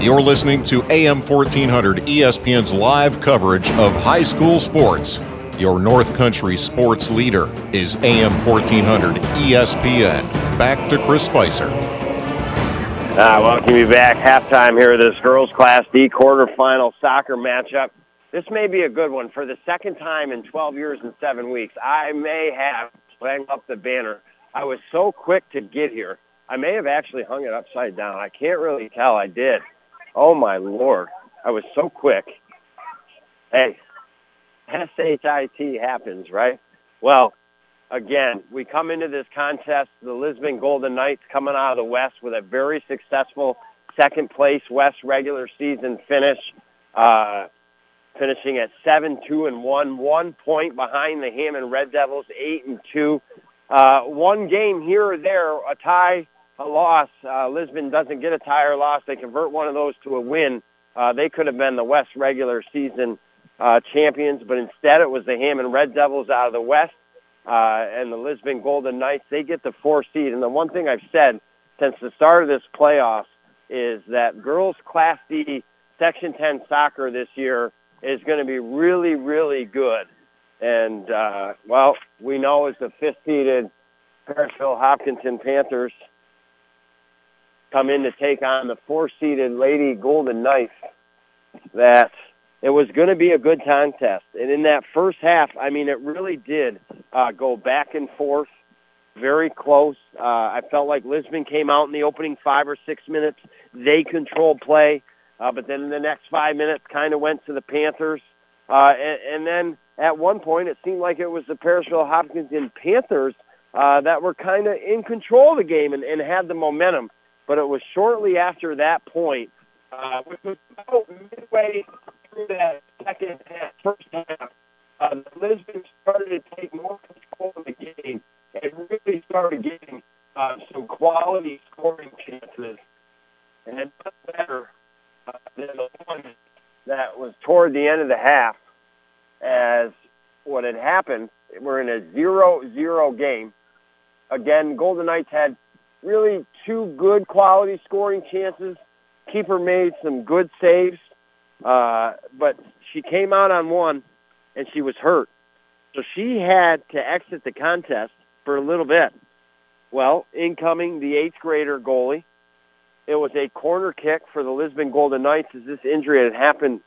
You're listening to AM 1400 ESPN's live coverage of high school sports. Your North Country sports leader is AM 1400 ESPN. Back to Chris Spicer. Uh, welcome you back. Halftime here. At this girls Class D quarterfinal soccer matchup. This may be a good one for the second time in 12 years and seven weeks. I may have hung up the banner. I was so quick to get here. I may have actually hung it upside down. I can't really tell. I did. Oh my lord! I was so quick. Hey, S-H-I-T happens, right? Well, again, we come into this contest, the Lisbon Golden Knights coming out of the West with a very successful second place West regular season finish, uh, finishing at 7-2 and 1, one point behind the Hammond Red Devils, 8 and 2. Uh, one game here or there, a tie, a loss. Uh, Lisbon doesn't get a tie or loss. They convert one of those to a win. Uh, they could have been the West regular season uh, champions, but instead it was the Hammond Red Devils out of the West uh, and the Lisbon Golden Knights. They get the four seed. And the one thing I've said since the start of this playoffs is that girls Class D Section 10 soccer this year is going to be really, really good. And, uh, well, we know as the fifth-seeded Parishville Hopkinton Panthers come in to take on the four-seeded Lady Golden Knights that it was going to be a good contest. And in that first half, I mean, it really did uh, go back and forth, very close. Uh, I felt like Lisbon came out in the opening five or six minutes. They controlled play, uh, but then the next five minutes kind of went to the Panthers. Uh, and, and then at one point, it seemed like it was the Parishville Hopkinton Panthers uh, that were kind of in control of the game and, and had the momentum. But it was shortly after that point, uh, which was about midway through that second half, first half, uh, Lisbon started to take more control of the game and really started getting uh, some quality scoring chances. And it better uh, the one that was toward the end of the half as what had happened. We're in a 0-0 game. Again, Golden Knights had really two good quality scoring chances. Keeper made some good saves, uh, but she came out on one, and she was hurt. So she had to exit the contest for a little bit. Well, incoming the eighth grader goalie. It was a corner kick for the Lisbon Golden Knights as this injury had happened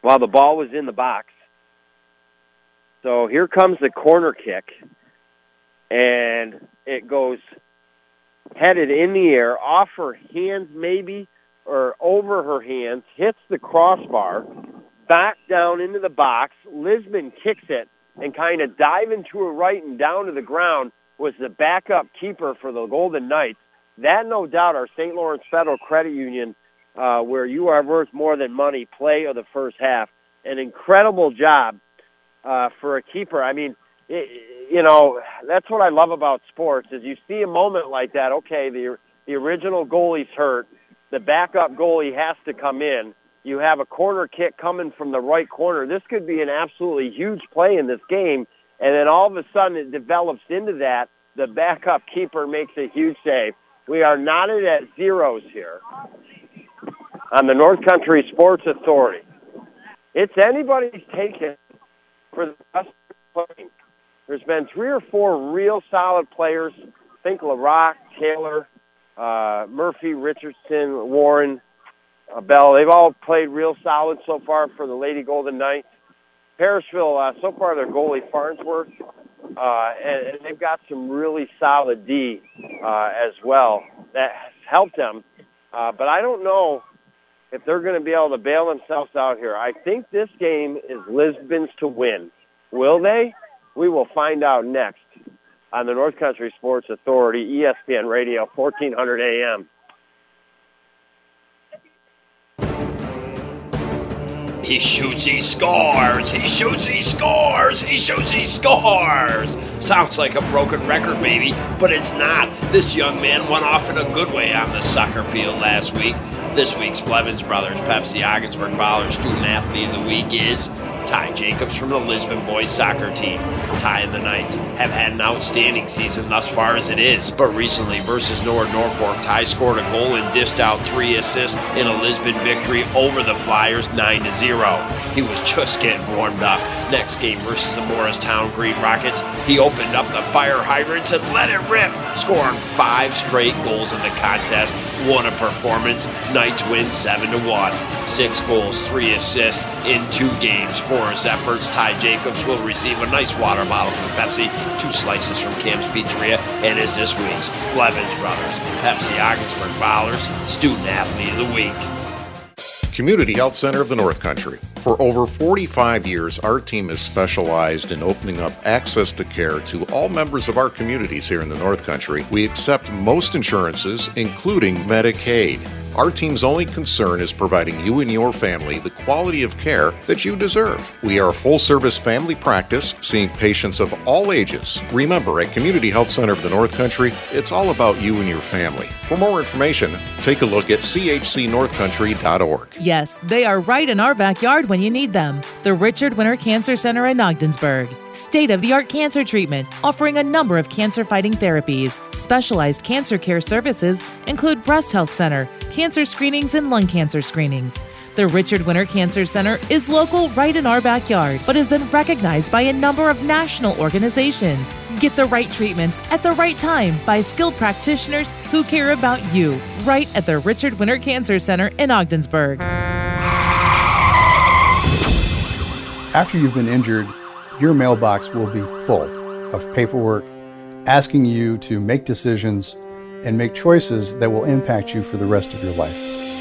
while the ball was in the box. So here comes the corner kick, and it goes headed in the air, off her hands maybe, or over her hands, hits the crossbar, back down into the box. Lisbon kicks it and kind of diving to her right and down to the ground was the backup keeper for the Golden Knights. That, no doubt, our St. Lawrence Federal Credit Union, uh, where you are worth more than money, play of the first half. An incredible job uh, for a keeper. I mean, it, you know, that's what I love about sports is you see a moment like that. Okay, the the original goalie's hurt. The backup goalie has to come in. You have a corner kick coming from the right corner. This could be an absolutely huge play in this game. And then all of a sudden it develops into that. The backup keeper makes a huge save. We are knotted at zeros here on the North Country Sports Authority. It's anybody's taken for the best playing. There's been three or four real solid players. Think LaRock, Taylor, uh, Murphy, Richardson, Warren, uh, Bell. They've all played real solid so far for the Lady Golden Knights. Parishville, uh, so far their goalie Farnsworth, uh, and, and they've got some really solid D uh, as well that has helped them. Uh, but I don't know if they're going to be able to bail themselves out here. I think this game is Lisbon's to win. Will they? We will find out next on the North Country Sports Authority, ESPN Radio, 1400 AM. He shoots, he scores. He shoots, he scores. He shoots, he scores. Sounds like a broken record, maybe, but it's not. This young man went off in a good way on the soccer field last week. This week's Blevins Brothers Pepsi Ogdensburg Baller Student Athlete of the Week is Ty Jacobs from the Lisbon boys soccer team. Ty and the Knights have had an outstanding season thus far as it is, but recently versus North Norfolk, Ty scored a goal and dished out three assists in a Lisbon victory over the Flyers 9 0. He was just getting warmed up. Next game versus the Morristown Green Rockets, he opened up the fire hydrants and let it rip, scoring five straight goals in the contest. What a performance! Knights win 7 to 1. Six goals, three assists in two games for his efforts. Ty Jacobs will receive a nice water bottle from Pepsi, two slices from Cam's Pizzeria, and is this week's Blevins Brothers Pepsi Ogdensburg Ballers Student Athlete of the Week. Community Health Center of the North Country. For over 45 years, our team has specialized in opening up access to care to all members of our communities here in the North Country. We accept most insurances, including Medicaid. Our team's only concern is providing you and your family the quality of care that you deserve. We are a full service family practice, seeing patients of all ages. Remember, at Community Health Center of the North Country, it's all about you and your family. For more information, take a look at chcnorthcountry.org. Yes, they are right in our backyard when you need them. The Richard Winter Cancer Center in Ogdensburg. State of the art cancer treatment, offering a number of cancer fighting therapies. Specialized cancer care services include Breast Health Center, cancer screenings, and lung cancer screenings. The Richard Winter Cancer Center is local right in our backyard, but has been recognized by a number of national organizations. Get the right treatments at the right time by skilled practitioners who care about you, right at the Richard Winter Cancer Center in Ogdensburg. After you've been injured, your mailbox will be full of paperwork asking you to make decisions and make choices that will impact you for the rest of your life.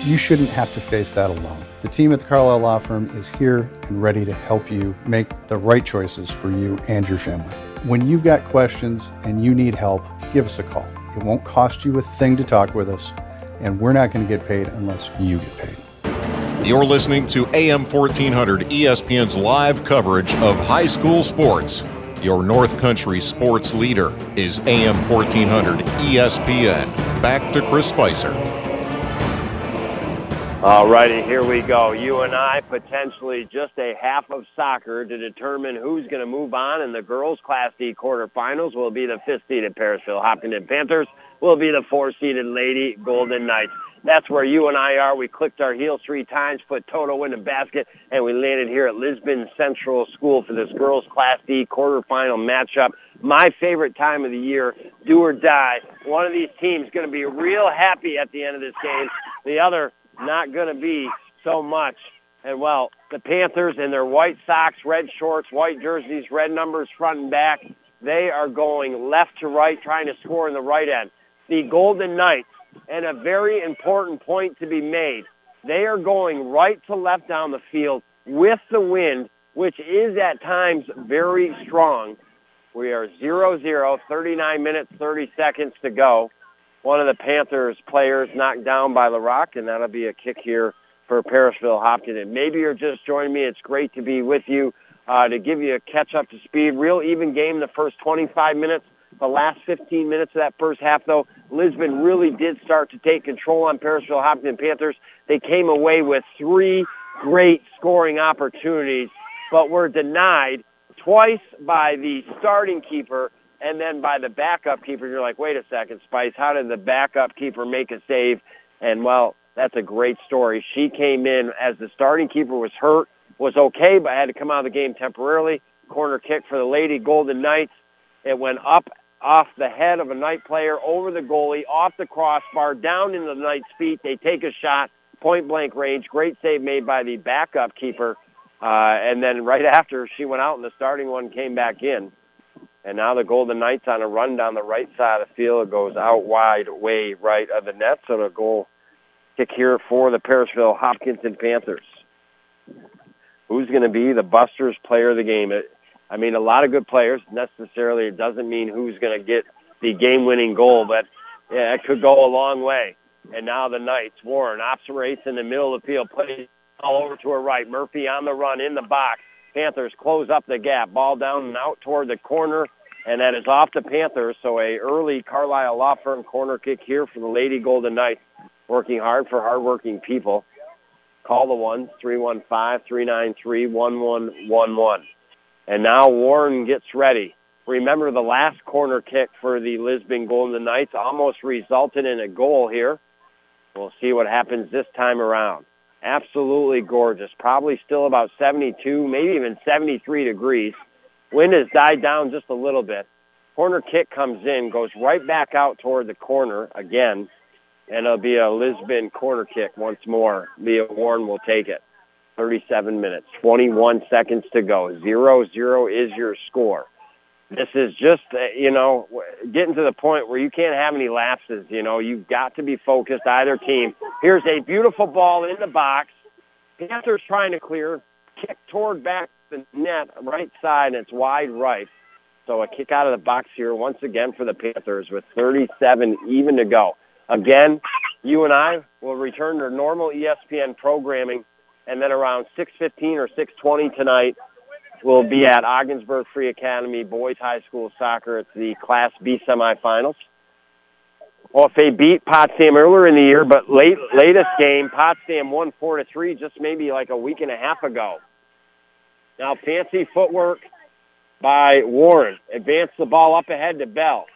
You shouldn't have to face that alone. The team at the Carlisle Law Firm is here and ready to help you make the right choices for you and your family. When you've got questions and you need help, give us a call. It won't cost you a thing to talk with us, and we're not going to get paid unless you get paid. You're listening to AM 1400 ESPN's live coverage of high school sports. Your North Country sports leader is AM 1400 ESPN. Back to Chris Spicer. All righty, here we go. You and I potentially just a half of soccer to determine who's going to move on in the girls' Class D quarterfinals. Will be the fifth-seeded Parishville Hopkinton Panthers. Will be the four-seeded Lady Golden Knights. That's where you and I are. We clicked our heels three times, put Toto in the basket, and we landed here at Lisbon Central School for this girls' Class D quarterfinal matchup. My favorite time of the year, do or die. One of these teams going to be real happy at the end of this game. The other not going to be so much. And well, the Panthers in their white socks, red shorts, white jerseys, red numbers front and back, they are going left to right, trying to score in the right end. The Golden Knights, and a very important point to be made, they are going right to left down the field with the wind, which is at times very strong. We are 0-0, 39 minutes, 30 seconds to go one of the Panthers players knocked down by LaRock, and that'll be a kick here for Parishville Hopkinton. Maybe you're just joining me. It's great to be with you uh, to give you a catch up to speed. Real even game the first 25 minutes. The last 15 minutes of that first half, though, Lisbon really did start to take control on Parishville Hopkinton Panthers. They came away with three great scoring opportunities, but were denied twice by the starting keeper and then by the backup keeper, you're like, wait a second, Spice, how did the backup keeper make a save? And well, that's a great story. She came in as the starting keeper was hurt, was okay, but had to come out of the game temporarily. Corner kick for the Lady Golden Knights. It went up off the head of a Knight player, over the goalie, off the crossbar, down in the Knights' feet. They take a shot, point blank range. Great save made by the backup keeper. Uh, and then right after she went out and the starting one came back in. And now the Golden Knights on a run down the right side of the field. It goes out wide, way right of the net. So the goal kick here for the Parishville Hopkinton Panthers. Who's going to be the Busters player of the game? It, I mean, a lot of good players. Necessarily, it doesn't mean who's going to get the game-winning goal, but yeah, it could go a long way. And now the Knights, Warren operates in the middle of the field, plays all over to her right. Murphy on the run in the box. Panthers close up the gap. Ball down and out toward the corner, and that is off the Panthers. So a early Carlisle Law Firm corner kick here for the Lady Golden Knights, working hard for hardworking people. Call the ones, 315-393-1111. And now Warren gets ready. Remember the last corner kick for the Lisbon Golden Knights almost resulted in a goal here. We'll see what happens this time around absolutely gorgeous. Probably still about 72, maybe even 73 degrees. Wind has died down just a little bit. Corner kick comes in, goes right back out toward the corner again, and it'll be a Lisbon corner kick once more. Leah Warren will take it. 37 minutes, 21 seconds to go. 0-0 is your score this is just, uh, you know, getting to the point where you can't have any lapses. You know, you've got to be focused, either team. Here's a beautiful ball in the box. Panthers trying to clear, kick toward back the net, right side, and it's wide right. So a kick out of the box here once again for the Panthers with 37 even to go. Again, you and I will return to normal ESPN programming, and then around 6.15 or 6.20 tonight, we'll be at Ogdensburg Free Academy Boys High School Soccer. It's the Class B semifinals. OFA beat Potsdam earlier in the year, but late latest game, Potsdam won four to three just maybe like a week and a half ago. Now fancy footwork by Warren. Advance the ball up ahead to Bell.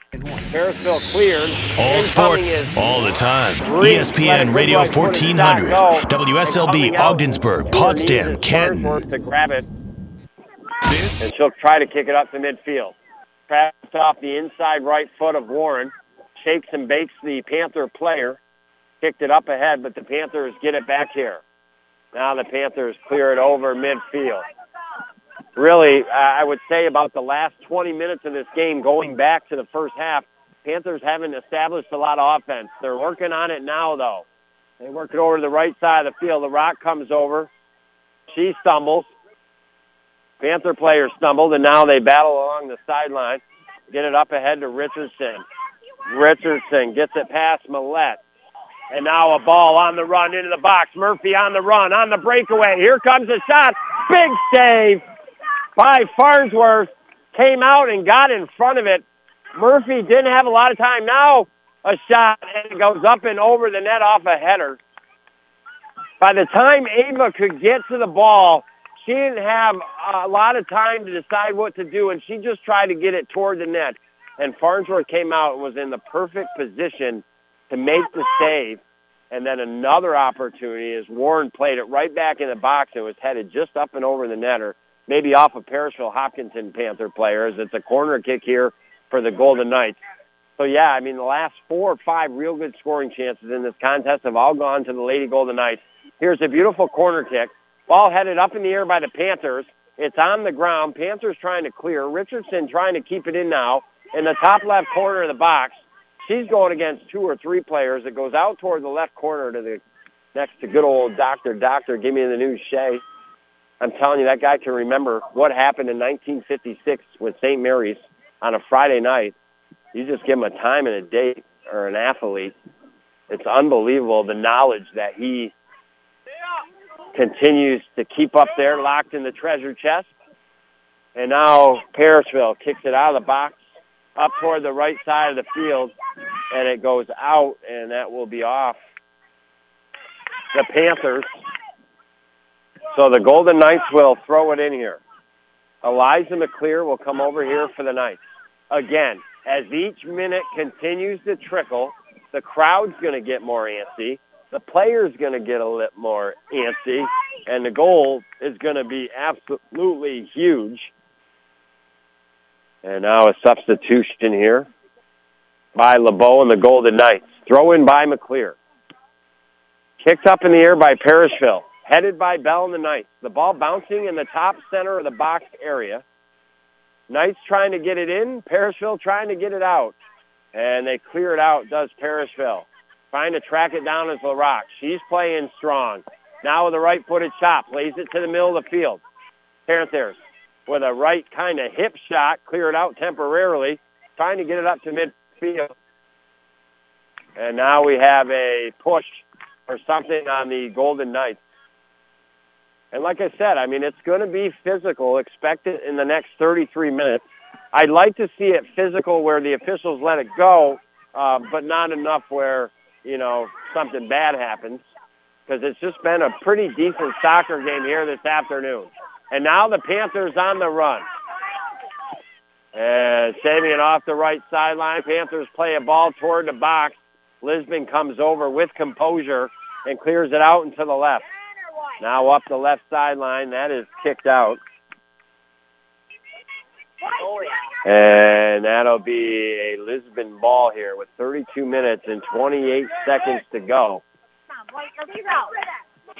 Parishville cleared. All sports, all the time. ESPN Radio 1400, WSLB Ogdensburg, Potsdam, Canton. To grab it this? And she'll try to kick it up to midfield. Pass off the inside right foot of Warren. Shakes and bakes the Panther player. Kicked it up ahead, but the Panthers get it back here. Now the Panthers clear it over midfield. really, I would say about the last 20 minutes of this game, going back to the first half, Panthers haven't established a lot of offense. They're working on it now, though. They work it over to the right side of the field. LaRock comes over. She stumbles. Panther players stumbled, and now they battle along the sideline. Get it up ahead to Richardson. Richardson gets it past Millette. And now a ball on the run into the box. Murphy on the run, on the breakaway. Here comes a shot. Big save by Farnsworth. Came out and got in front of it. Murphy didn't have a lot of time. Now a shot, and it goes up and over the net off a header. By the time Ava could get to the ball, she didn't have a lot of time to decide what to do, and she just tried to get it toward the net. And Farnsworth came out and was in the perfect position to make the save. And then another opportunity as Warren played it right back in the box and was headed just up and over the netter, maybe off a Parishville Hopkinton Panther players. It's a corner kick here for the Golden Knights. So, yeah, I mean, the last four or five real good scoring chances in this contest have all gone to the Lady Golden Knights. Here's a beautiful corner kick. Ball headed up in the air by the Panthers. It's on the ground. Panthers trying to clear. Richardson trying to keep it in now in the top left corner of the box. She's going against two or three players. It goes out toward the left corner to the next to good old Doctor Doctor. Give me the news, Shay. I'm telling you, that guy can remember what happened in 1956 with St. Mary's on a Friday night. You just give him a time and a date or an athlete. It's unbelievable the knowledge that he continues to keep up there, locked in the treasure chest. And now Parishville kicks it out of the box up toward the right side of the field, and it goes out, and that will be off the Panthers. So the Golden Knights will throw it in here. Eliza McClear will come over here for the Knights. Again, as each minute continues to trickle, the crowd's going to get more antsy the player's going to get a little more antsy, and the goal is going to be absolutely huge. And now a substitution here by LeBeau and the Golden Knights. Throw in by McClear. Kicked up in the air by Parishville. Headed by Bell and the Knights. The ball bouncing in the top center of the box area. Knights trying to get it in. Parishville trying to get it out. And they clear it out, does Parishville trying to track it down as LaRock. She's playing strong. Now with a right-footed shot, plays it to the middle of the field. Panthers with a right kind of hip shot, clear it out temporarily, trying to get it up to midfield. And now we have a push or something on the Golden Knights. And like I said, I mean, it's going to be physical. Expect it in the next 33 minutes. I'd like to see it physical where the officials let it go, uh, but not enough where you know, something bad happens because it's just been a pretty decent soccer game here this afternoon. And now the Panthers on the run. And it off the right sideline. Panthers play a ball toward the box. Lisbon comes over with composure and clears it out into the left. Now up the left sideline. That is kicked out. And that'll be a Lisbon ball here with 32 minutes and 28 seconds to go.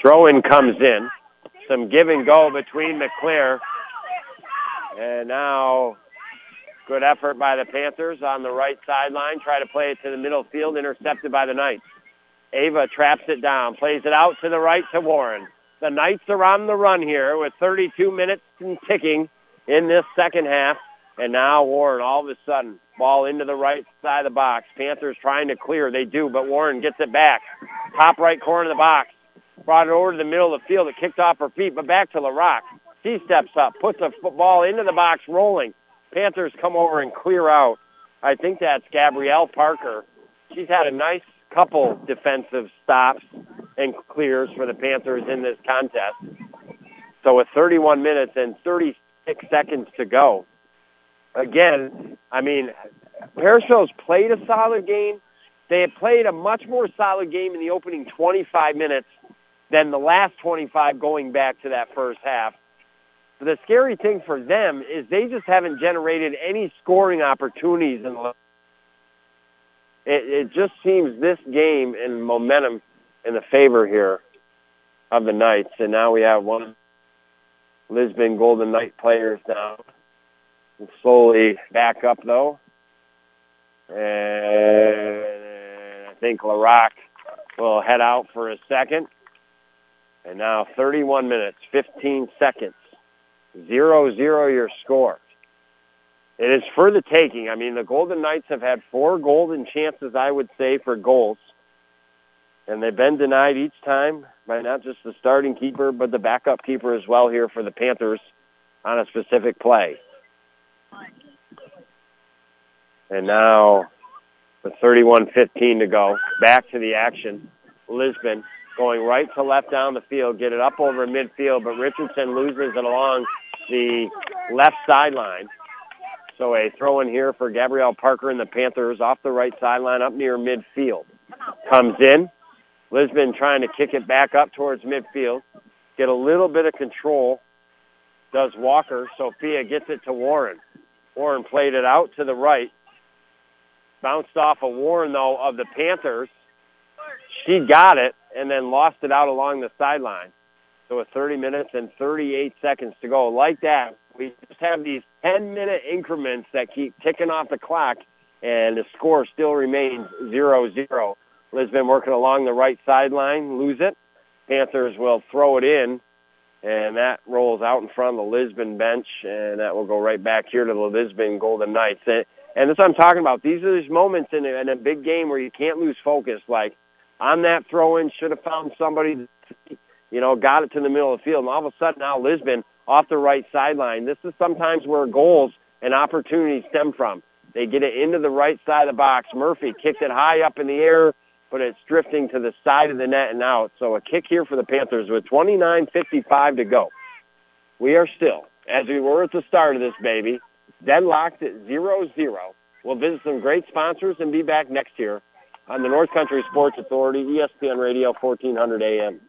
Throw-in comes in. Some give and go between McClear. And now good effort by the Panthers on the right sideline. Try to play it to the middle field, intercepted by the Knights. Ava traps it down, plays it out to the right to Warren. The Knights are on the run here with 32 minutes and ticking in this second half. And now Warren, all of a sudden, ball into the right side of the box. Panthers trying to clear. They do, but Warren gets it back. Top right corner of the box. Brought it over to the middle of the field. It kicked off her feet, but back to LaRock. She steps up, puts the ball into the box, rolling. Panthers come over and clear out. I think that's Gabrielle Parker. She's had a nice couple defensive stops and clears for the Panthers in this contest. So with 31 minutes and 36 seconds to go, again, I mean, Parishville's played a solid game. They had played a much more solid game in the opening 25 minutes than the last 25 going back to that first half. But the scary thing for them is they just haven't generated any scoring opportunities. In the, it, it just seems this game and momentum in the favor here of the Knights. And now we have one Lisbon Golden Knight players now. We'll slowly back up though. And I think LaRock will head out for a second. And now 31 minutes, 15 seconds. 0-0 your score. It is for the taking. I mean, the Golden Knights have had four golden chances, I would say, for goals. And they've been denied each time by not just the starting keeper, but the backup keeper as well here for the Panthers on a specific play. And now with 31-15 to go, back to the action. Lisbon going right to left down the field, get it up over midfield, but Richardson loses it along the left sideline. So a throw in here for Gabrielle Parker and the Panthers off the right sideline up near midfield. Comes in. Lisbon trying to kick it back up towards midfield. Get a little bit of control. Does Walker. Sophia gets it to Warren. Warren played it out to the right. Bounced off a of Warren, though, of the Panthers. She got it and then lost it out along the sideline. So with 30 minutes and 38 seconds to go. Like that, we just have these 10-minute increments that keep ticking off the clock, and the score still remains 0-0. Lisbon working along the right sideline, lose it. Panthers will throw it in, and that rolls out in front of the Lisbon bench, and that will go right back here to the Lisbon Golden Knights. And, and that's what I'm talking about. These are these moments in a, in a big game where you can't lose focus. Like on that throw-in, should have found somebody, you know, got it to the middle of the field, and all of a sudden now Lisbon off the right sideline. This is sometimes where goals and opportunities stem from. They get it into the right side of the box. Murphy kicked it high up in the air, but it's drifting to the side of the net and out. So a kick here for the Panthers with 29.55 to go. We are still, as we were at the start of this baby, deadlocked at 0-0. We'll visit some great sponsors and be back next year on the North Country Sports Authority, ESPN Radio, 1400 AM.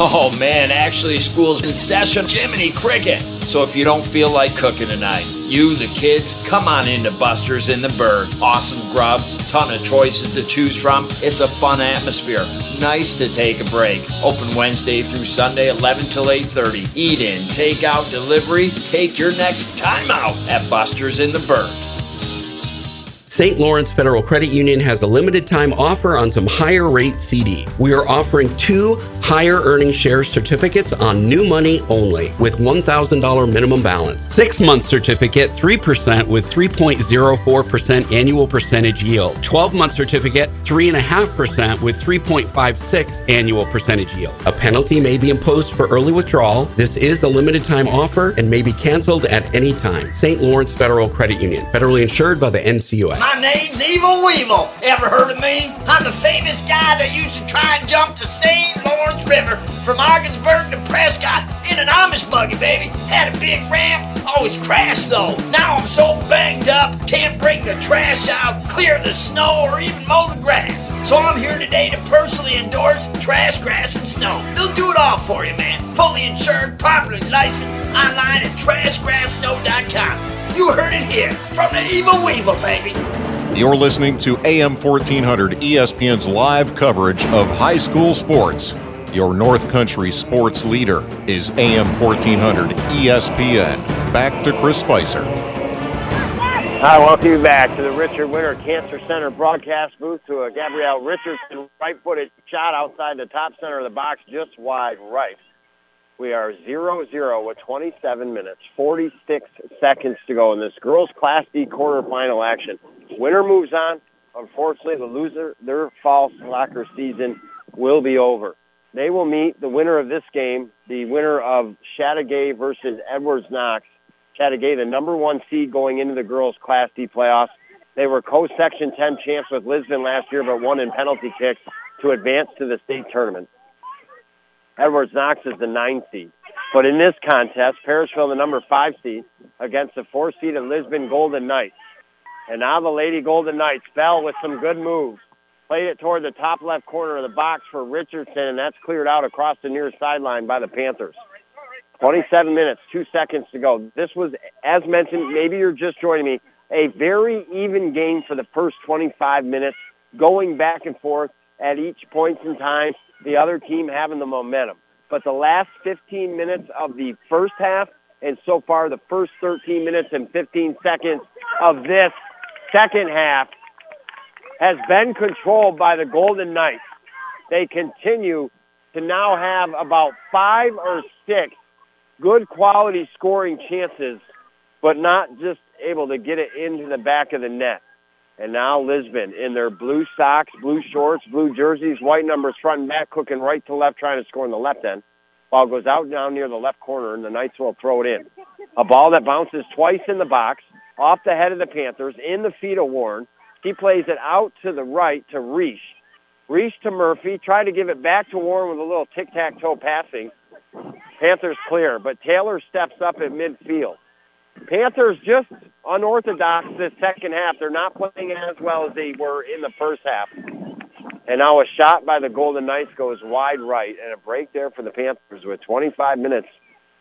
Oh man, actually school's in session. Jiminy Cricket. So if you don't feel like cooking tonight, you, the kids, come on into Buster's in the Berg. Awesome grub, ton of choices to choose from. It's a fun atmosphere. Nice to take a break. Open Wednesday through Sunday, 11 till 8.30. Eat in, take out, delivery. Take your next time out at Buster's in the Berg. St. Lawrence Federal Credit Union has a limited time offer on some higher rate CD. We are offering two higher earning share certificates on new money only with $1,000 minimum balance. Six month certificate, 3% with 3.04% annual percentage yield. 12 month certificate, 3.5% with 3.56 annual percentage yield. A penalty may be imposed for early withdrawal. This is a limited time offer and may be canceled at any time. St. Lawrence Federal Credit Union, federally insured by the NCUA. My name's Evil Weevil. Ever heard of me? I'm the famous guy that used to try and jump the St. Lawrence River from Ogdensburg to Prescott in an Amish buggy, baby. Had a big ramp, always crashed though. Now I'm so banged up, can't bring the trash out, clear the snow, or even mow the grass. So I'm here today to personally endorse Trash, Grass, and Snow. They'll do it all for you, man. Fully insured, properly licensed, online at trashgrasssnow.com. You heard it here from the Evil Weevil, baby. You're listening to AM 1400 ESPN's live coverage of high school sports. Your North Country sports leader is AM 1400 ESPN. Back to Chris Spicer. Hi, welcome you back to the Richard Winter Cancer Center broadcast booth to a Gabrielle Richardson right-footed shot outside the top center of the box, just wide right. We are 0-0 with 27 minutes, 46 seconds to go in this girls' Class D quarterfinal action. Winner moves on. Unfortunately, the loser, their fall soccer season will be over. They will meet the winner of this game, the winner of Chateaugay versus Edwards Knox. Chateaugay, the number one seed going into the girls' Class D playoffs. They were co-section 10 champs with Lisbon last year, but won in penalty kicks to advance to the state tournament. Edwards Knox is the nine seed. But in this contest, Parishville, the number five seed, against the four seed of Lisbon Golden Knights. And now the Lady Golden Knights fell with some good moves. Played it toward the top left corner of the box for Richardson, and that's cleared out across the near sideline by the Panthers. 27 minutes, two seconds to go. This was, as mentioned, maybe you're just joining me, a very even game for the first 25 minutes, going back and forth at each point in time, the other team having the momentum. But the last 15 minutes of the first half and so far the first 13 minutes and 15 seconds of this second half has been controlled by the Golden Knights. They continue to now have about five or six good quality scoring chances, but not just able to get it into the back of the net. And now Lisbon in their blue socks, blue shorts, blue jerseys, white numbers front and back, cooking right to left, trying to score in the left end. Ball goes out down near the left corner, and the Knights will throw it in. A ball that bounces twice in the box, off the head of the Panthers, in the feet of Warren. He plays it out to the right to Reese. Reese to Murphy. Try to give it back to Warren with a little tic-tac-toe passing. Panthers clear, but Taylor steps up at midfield. Panthers just unorthodox this second half. They're not playing as well as they were in the first half. And now a shot by the Golden Knights goes wide right, and a break there for the Panthers with 25 minutes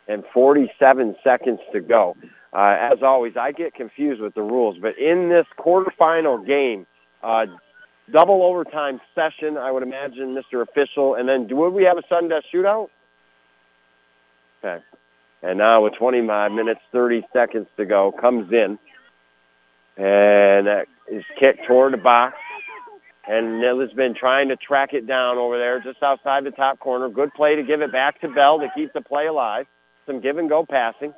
and 47 seconds to go. Uh, as always, I get confused with the rules, but in this quarterfinal game, uh, double overtime session, I would imagine, Mr. Official, and then would we have a sudden death shootout? Okay. And now with 25 minutes, 30 seconds to go, comes in, and that is kicked toward the box. And Nilla's been trying to track it down over there just outside the top corner. Good play to give it back to Bell to keep the play alive. Some give and go passing.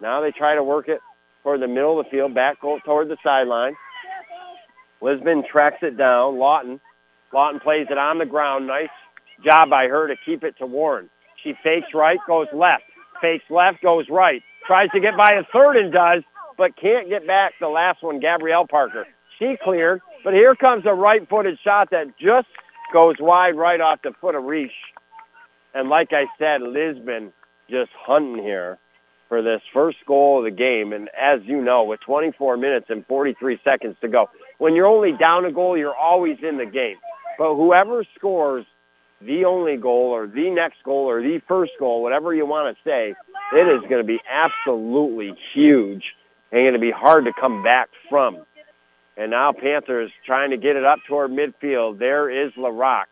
Now they try to work it toward the middle of the field, back toward the sideline. Lisbon tracks it down. Lawton. Lawton plays it on the ground. Nice job by her to keep it to Warren. She fakes right, goes left. Fakes left, goes right. Tries to get by a third and does, but can't get back the last one, Gabrielle Parker. She cleared. But here comes a right-footed shot that just goes wide right off the foot of Reich. And like I said, Lisbon just hunting here for this first goal of the game. And as you know, with 24 minutes and 43 seconds to go, when you're only down a goal, you're always in the game. But whoever scores the only goal or the next goal or the first goal, whatever you want to say, it is going to be absolutely huge and going to be hard to come back from. And now Panthers trying to get it up toward midfield. There is LaRock.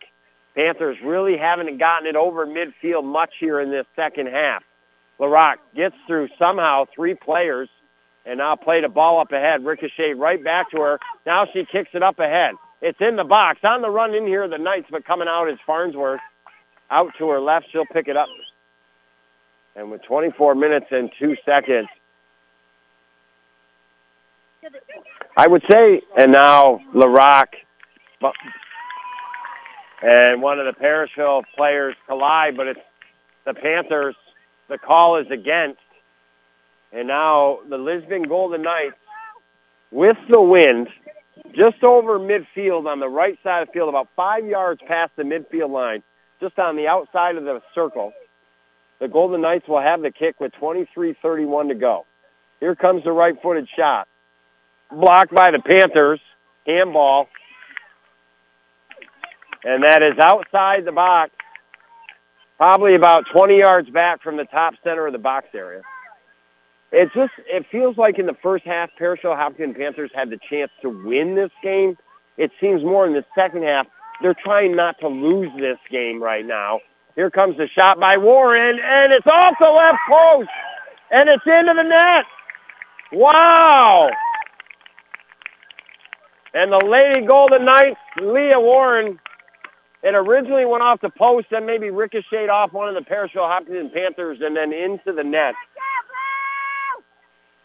Panthers really haven't gotten it over midfield much here in this second half. LaRock gets through somehow three players and now played a ball up ahead. Ricochet right back to her. Now she kicks it up ahead. It's in the box. On the run in here, the Knights, but coming out is Farnsworth. Out to her left, she'll pick it up. And with 24 minutes and two seconds, I would say, and now LaRock and one of the Parishville players collide, but it's the Panthers. The call is against. And now the Lisbon Golden Knights, with the wind, just over midfield on the right side of the field, about five yards past the midfield line, just on the outside of the circle. The Golden Knights will have the kick with 23-31 to go. Here comes the right-footed shot blocked by the Panthers. Handball. And that is outside the box, probably about 20 yards back from the top center of the box area. It just it feels like in the first half, Parishville Hopkinton Panthers had the chance to win this game. It seems more in the second half. They're trying not to lose this game right now. Here comes the shot by Warren, and it's off the left post, and it's into the net. Wow! And the Lady Golden Knights, Leah Warren, it originally went off the post, then maybe ricocheted off one of the Parishville Hopkinton Panthers and then into the net.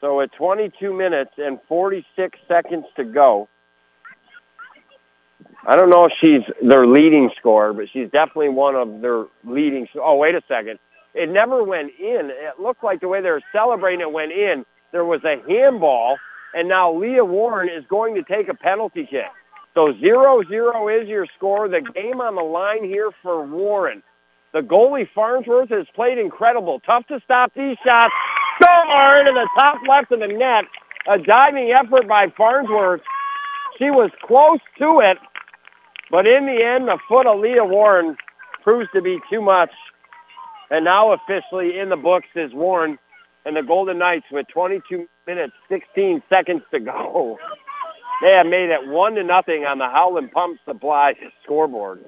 So at 22 minutes and 46 seconds to go, I don't know if she's their leading scorer, but she's definitely one of their leading. Oh, wait a second. It never went in. It looked like the way they were celebrating it went in. There was a handball and now Leah Warren is going to take a penalty kick. So 0-0 is your score. The game on the line here for Warren. The goalie Farnsworth has played incredible. Tough to stop these shots. Into the top left of the net. A diving effort by Farnsworth. She was close to it, but in the end, the foot of Leah Warren proves to be too much. And now officially in the books is Warren and the Golden Knights with 22 minutes, 16 seconds to go. They have made it one to nothing on the Howland Pump Supply scoreboard.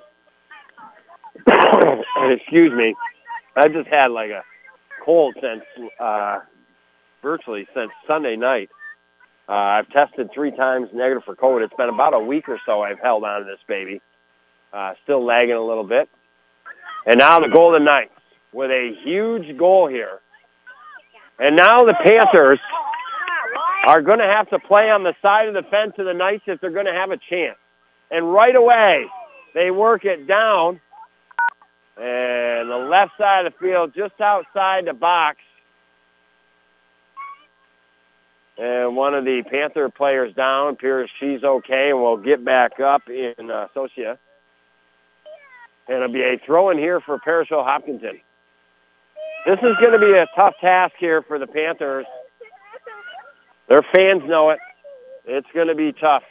Excuse me. I just had like a cold since uh, virtually since Sunday night. Uh, I've tested three times negative for COVID. It's been about a week or so I've held on to this baby. Uh, still lagging a little bit. And now the Golden Knights with a huge goal here. And now the Panthers are going to have to play on the side of the fence of the Knights if they're going to have a chance. And right away, they work it down. And the left side of the field, just outside the box. And one of the Panther players down appears she's okay and will get back up in uh, Socia. And it'll be a throw in here for Parishville Hopkinton. This is going to be a tough task here for the Panthers. Their fans know it. It's going to be tough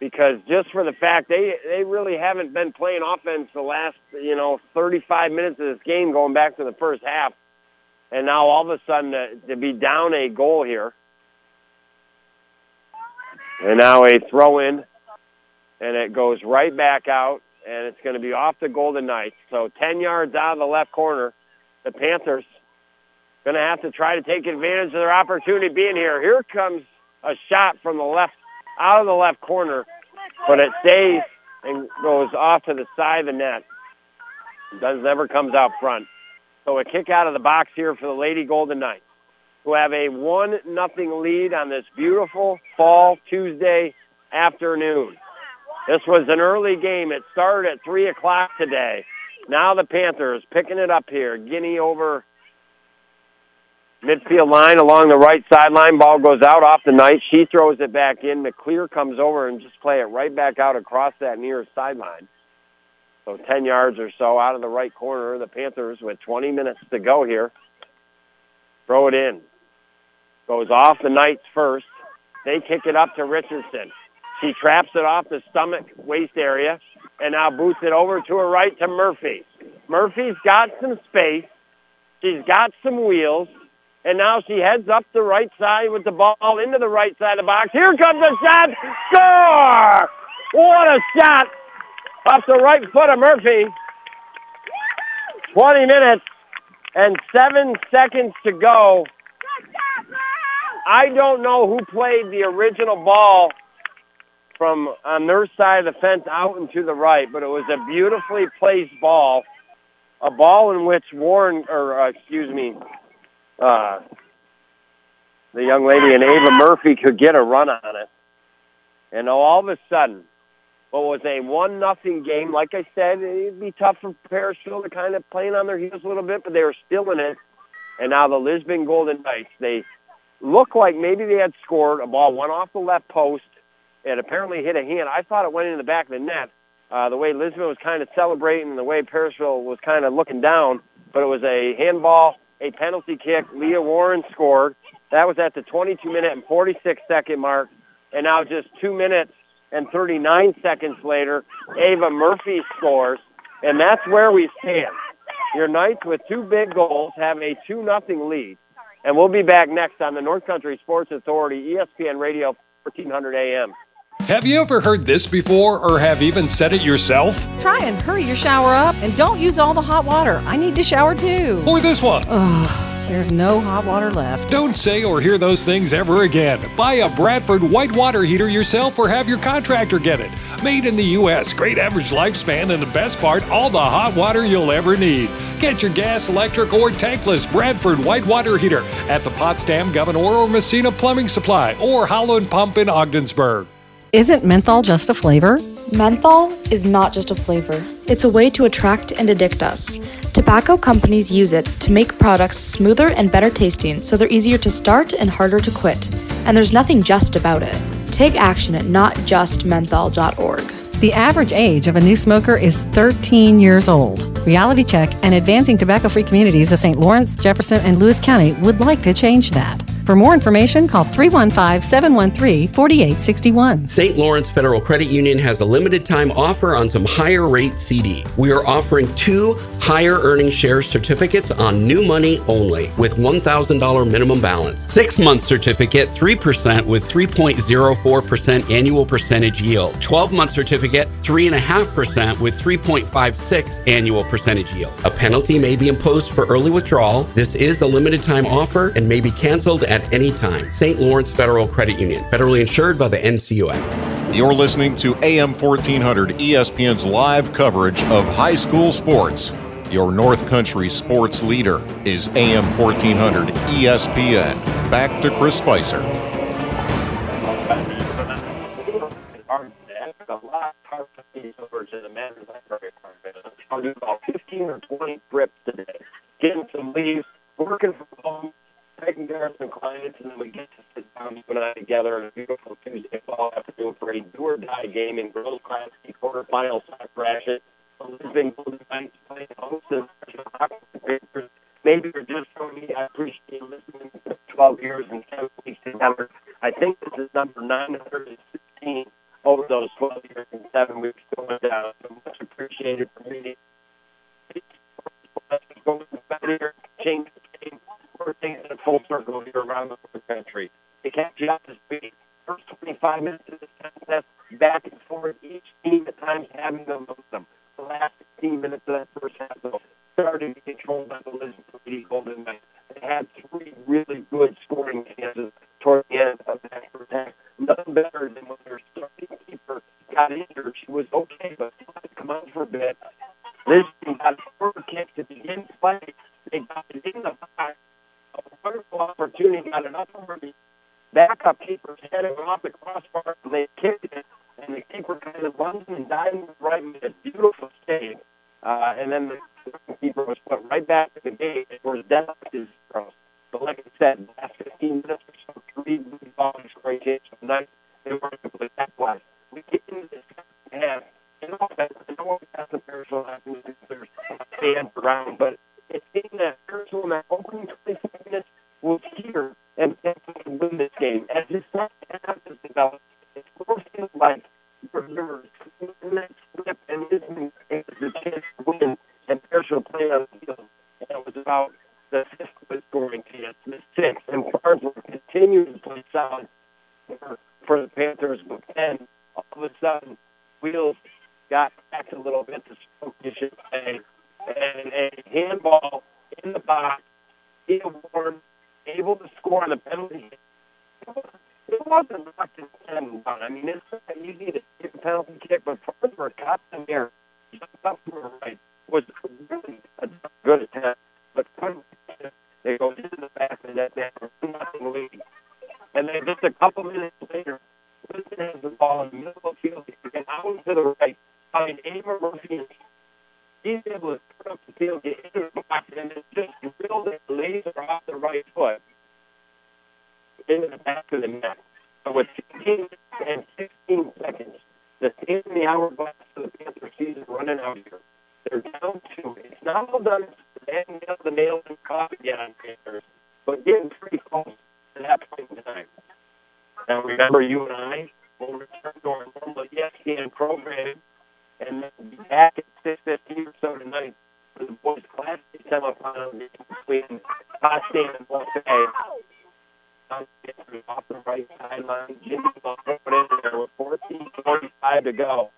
because just for the fact they they really haven't been playing offense the last you know 35 minutes of this game going back to the first half, and now all of a sudden to, to be down a goal here, and now a throw in, and it goes right back out, and it's going to be off the Golden Knights. So 10 yards out of the left corner, the Panthers going to have to try to take advantage of their opportunity being here. Here comes a shot from the left, out of the left corner, but it stays and goes off to the side of the net. It Does never comes out front. So a kick out of the box here for the Lady Golden Knights, who have a one nothing lead on this beautiful fall Tuesday afternoon. This was an early game. It started at three o'clock today. Now the Panthers picking it up here. Guinea over midfield line along the right sideline. Ball goes out off the night. She throws it back in. McClear comes over and just play it right back out across that near sideline. So 10 yards or so out of the right corner. The Panthers with 20 minutes to go here. Throw it in. Goes off the Knights first. They kick it up to Richardson. She traps it off the stomach waist area and now boots it over to her right to Murphy. Murphy's got some space. She's got some wheels. And now she heads up the right side with the ball into the right side of the box. Here comes the shot. Score! What a shot off the right foot of Murphy. 20 minutes and seven seconds to go. I don't know who played the original ball from on their side of the fence out and to the right, but it was a beautifully placed ball, a ball in which Warren, or uh, excuse me, uh, the young lady and Ava Murphy could get a run on it. And all of a sudden, what was a one nothing game, like I said, it'd be tough for Parishville to kind of playing on their heels a little bit, but they were still in it. And now the Lisbon Golden Knights, they look like maybe they had scored. A ball went off the left post and apparently hit a hand. I thought it went in the back of the net. Uh, the way Lisbon was kind of celebrating and the way Parishville was kind of looking down, but it was a handball, a penalty kick. Leah Warren scored. That was at the 22 minute and 46 second mark. And now just two minutes and 39 seconds later, Ava Murphy scores. And that's where we stand. Your Knights with two big goals have a 2 nothing lead. And we'll be back next on the North Country Sports Authority, ESPN Radio, 1400 AM. Have you ever heard this before or have even said it yourself? Try and hurry your shower up and don't use all the hot water. I need to shower too. Or this one? Ugh, there's no hot water left. Don't say or hear those things ever again. Buy a Bradford white water heater yourself or have your contractor get it. Made in the U.S., great average lifespan, and the best part, all the hot water you'll ever need. Get your gas, electric, or tankless Bradford white water heater at the Potsdam, Gouverneur, or Massena Plumbing Supply or Howland Pump in Ogdensburg. Isn't menthol just a flavor? Menthol is not just a flavor, it's a way to attract and addict us. Tobacco companies use it to make products smoother and better tasting so they're easier to start and harder to quit. And there's nothing just about it. Take action at notjustmenthol.org. The average age of a new smoker is 13 years old. Reality Check and Advancing Tobacco Free Communities of St. Lawrence, Jefferson, and Lewis County would like to change that. For more information, call 315 713 4861. St. Lawrence Federal Credit Union has a limited time offer on some higher rate CD. We are offering two higher earning share certificates on new money only with $1,000 minimum balance. Six month certificate, 3% with 3.04% annual percentage yield. 12 month certificate, 3.5% with 3.56 annual percentage yield. A penalty may be imposed for early withdrawal. This is a limited time offer and may be canceled at any time. St. Lawrence Federal Credit Union, federally insured by the NCUA. You're listening to AM 1400 ESPN's live coverage of high school sports. Your North Country sports leader is AM 1400 ESPN. Back to Chris Spicer. I'll do about 15 or 20 trips today, getting some leaves, working from home, of some clients, and then we get to sit down, you and I together on a beautiful Tuesday fall afternoon for a do or die game in Girls Class C quarterfinal soccer ratchet. Lisbon Golden Knights playing host to Pacers. Maybe you're just from me. I appreciate listening for 12 years and 7 weeks together. I think this is number 916 over those 12 years and 7 weeks going down. So much appreciated for me. Change the game we're taking it full circle here around the country. You up to speed. First 25 minutes of the contest, back and forth, each team at times having the momentum. The last 15 minutes of that first half, though, started to be controlled by the Lisbon Lady Golden Knights. They had three really good scoring chances toward the end of that first half. Nothing better than when their starting keeper got injured. She was okay, but still had to come out for a bit. Lisbon got a corner kick to begin play. They got it in the box a wonderful opportunity, got an over the backup keeper's off the crossbar, and they kicked it, and the keeper kind of runs and dives right in a beautiful save. Uh, and then the Now remember, you and I will return to our normal ESPN program and then be back at 6.15 or so tonight for the boys' class semifinal between Costain and Buffet. Off the right sideline, Jimmy will throw in there with 14.45 to go.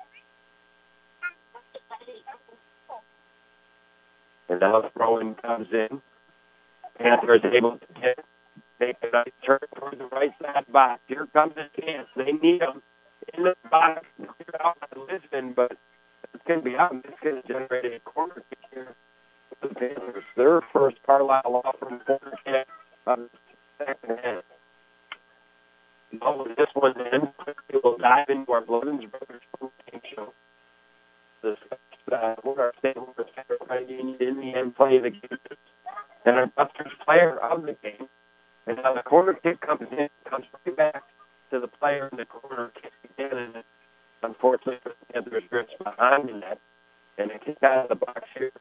And now the throw-in comes in. Panther is able to get a nice turn toward the right side box. Here comes the chance. They need them in the box clear out by Lisbon, but it's going to be out. It's going to generate a corner kick here for the Panthers. Their first Carlisle Law Firm corner kick of the second half. With this one in, we will dive into our Blevins Brothers game show. This uh, what our state Union in the end play of the game. And our Buster's player of the game. And now the corner kick comes in, comes right back to the player in the corner kick again, and unfortunately for the Panthers, drifts behind the net, and it kicked out of the box here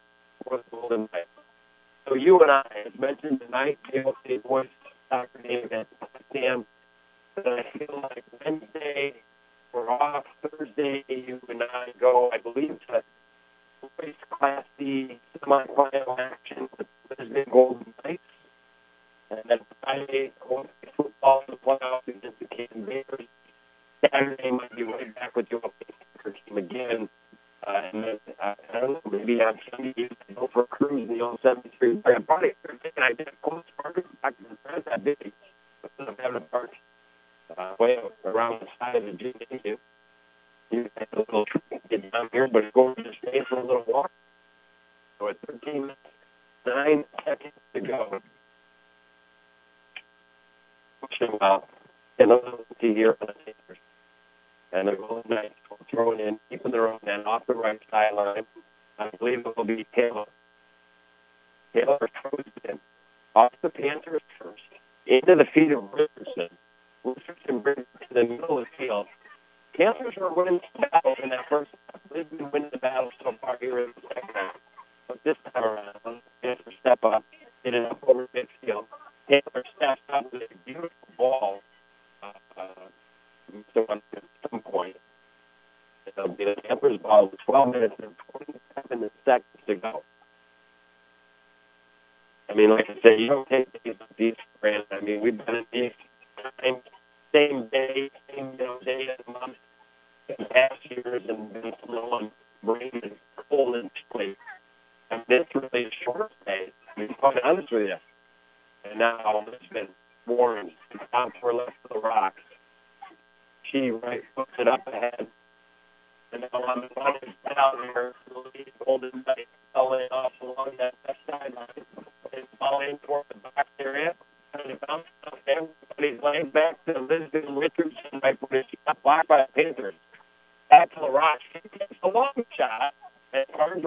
for the Golden Knights. So you and I, as mentioned tonight, State Boys soccer game against Potsdam. And I feel like Wednesday we're off. Thursday you and I go, I believe, to race Class D semifinal action with Lisbon Golden Knights. And then Friday, football in the playoffs against the Canton Bears. Saturday might be right back with your team again. Uh, and then, uh, I don't know, maybe on Sunday you can go for a cruise in the old 73. I'm probably thinking I did a close park back to the friends that big. Of having a park uh, way around the side of the gymnasium. You have a little get down here, but go to stay for a little walk. So at 13 minutes, 9 seconds to go. Pushing out on the Tigers. And the Golden Knights will throw it in, keeping their own man off the right sideline. I believe it will be Taylor. Taylor throws in off the Panthers first, into the feet of Richardson. Richardson brings it to the middle of the field. Panthers are winning the battle in that first half. They've been winning the battle so far here in the second half. But this time around, Panthers step up, get it up over midfield. Taylor steps up with a beautiful ball. Uh, uh, so at some point, it'll be the Panthers ball with 12 minutes and 27 seconds to go. I mean, like I said, you don't take these these granted. I mean, we've been in these same, same day, same you know, day and month in past years and been slow and rain and cold and chilly. And this really a short day. I mean, quite honest with you. And now been warm down to her left of the rocks. She right puts it up ahead. And now I'm running down here the lead Golden Knight, following off along that left sideline. It's falling toward the box area. And it bounced off everybody's laying back to Lisbon Richardson right when she got blocked by the Panthers. Back to the rock. She takes a long shot. And are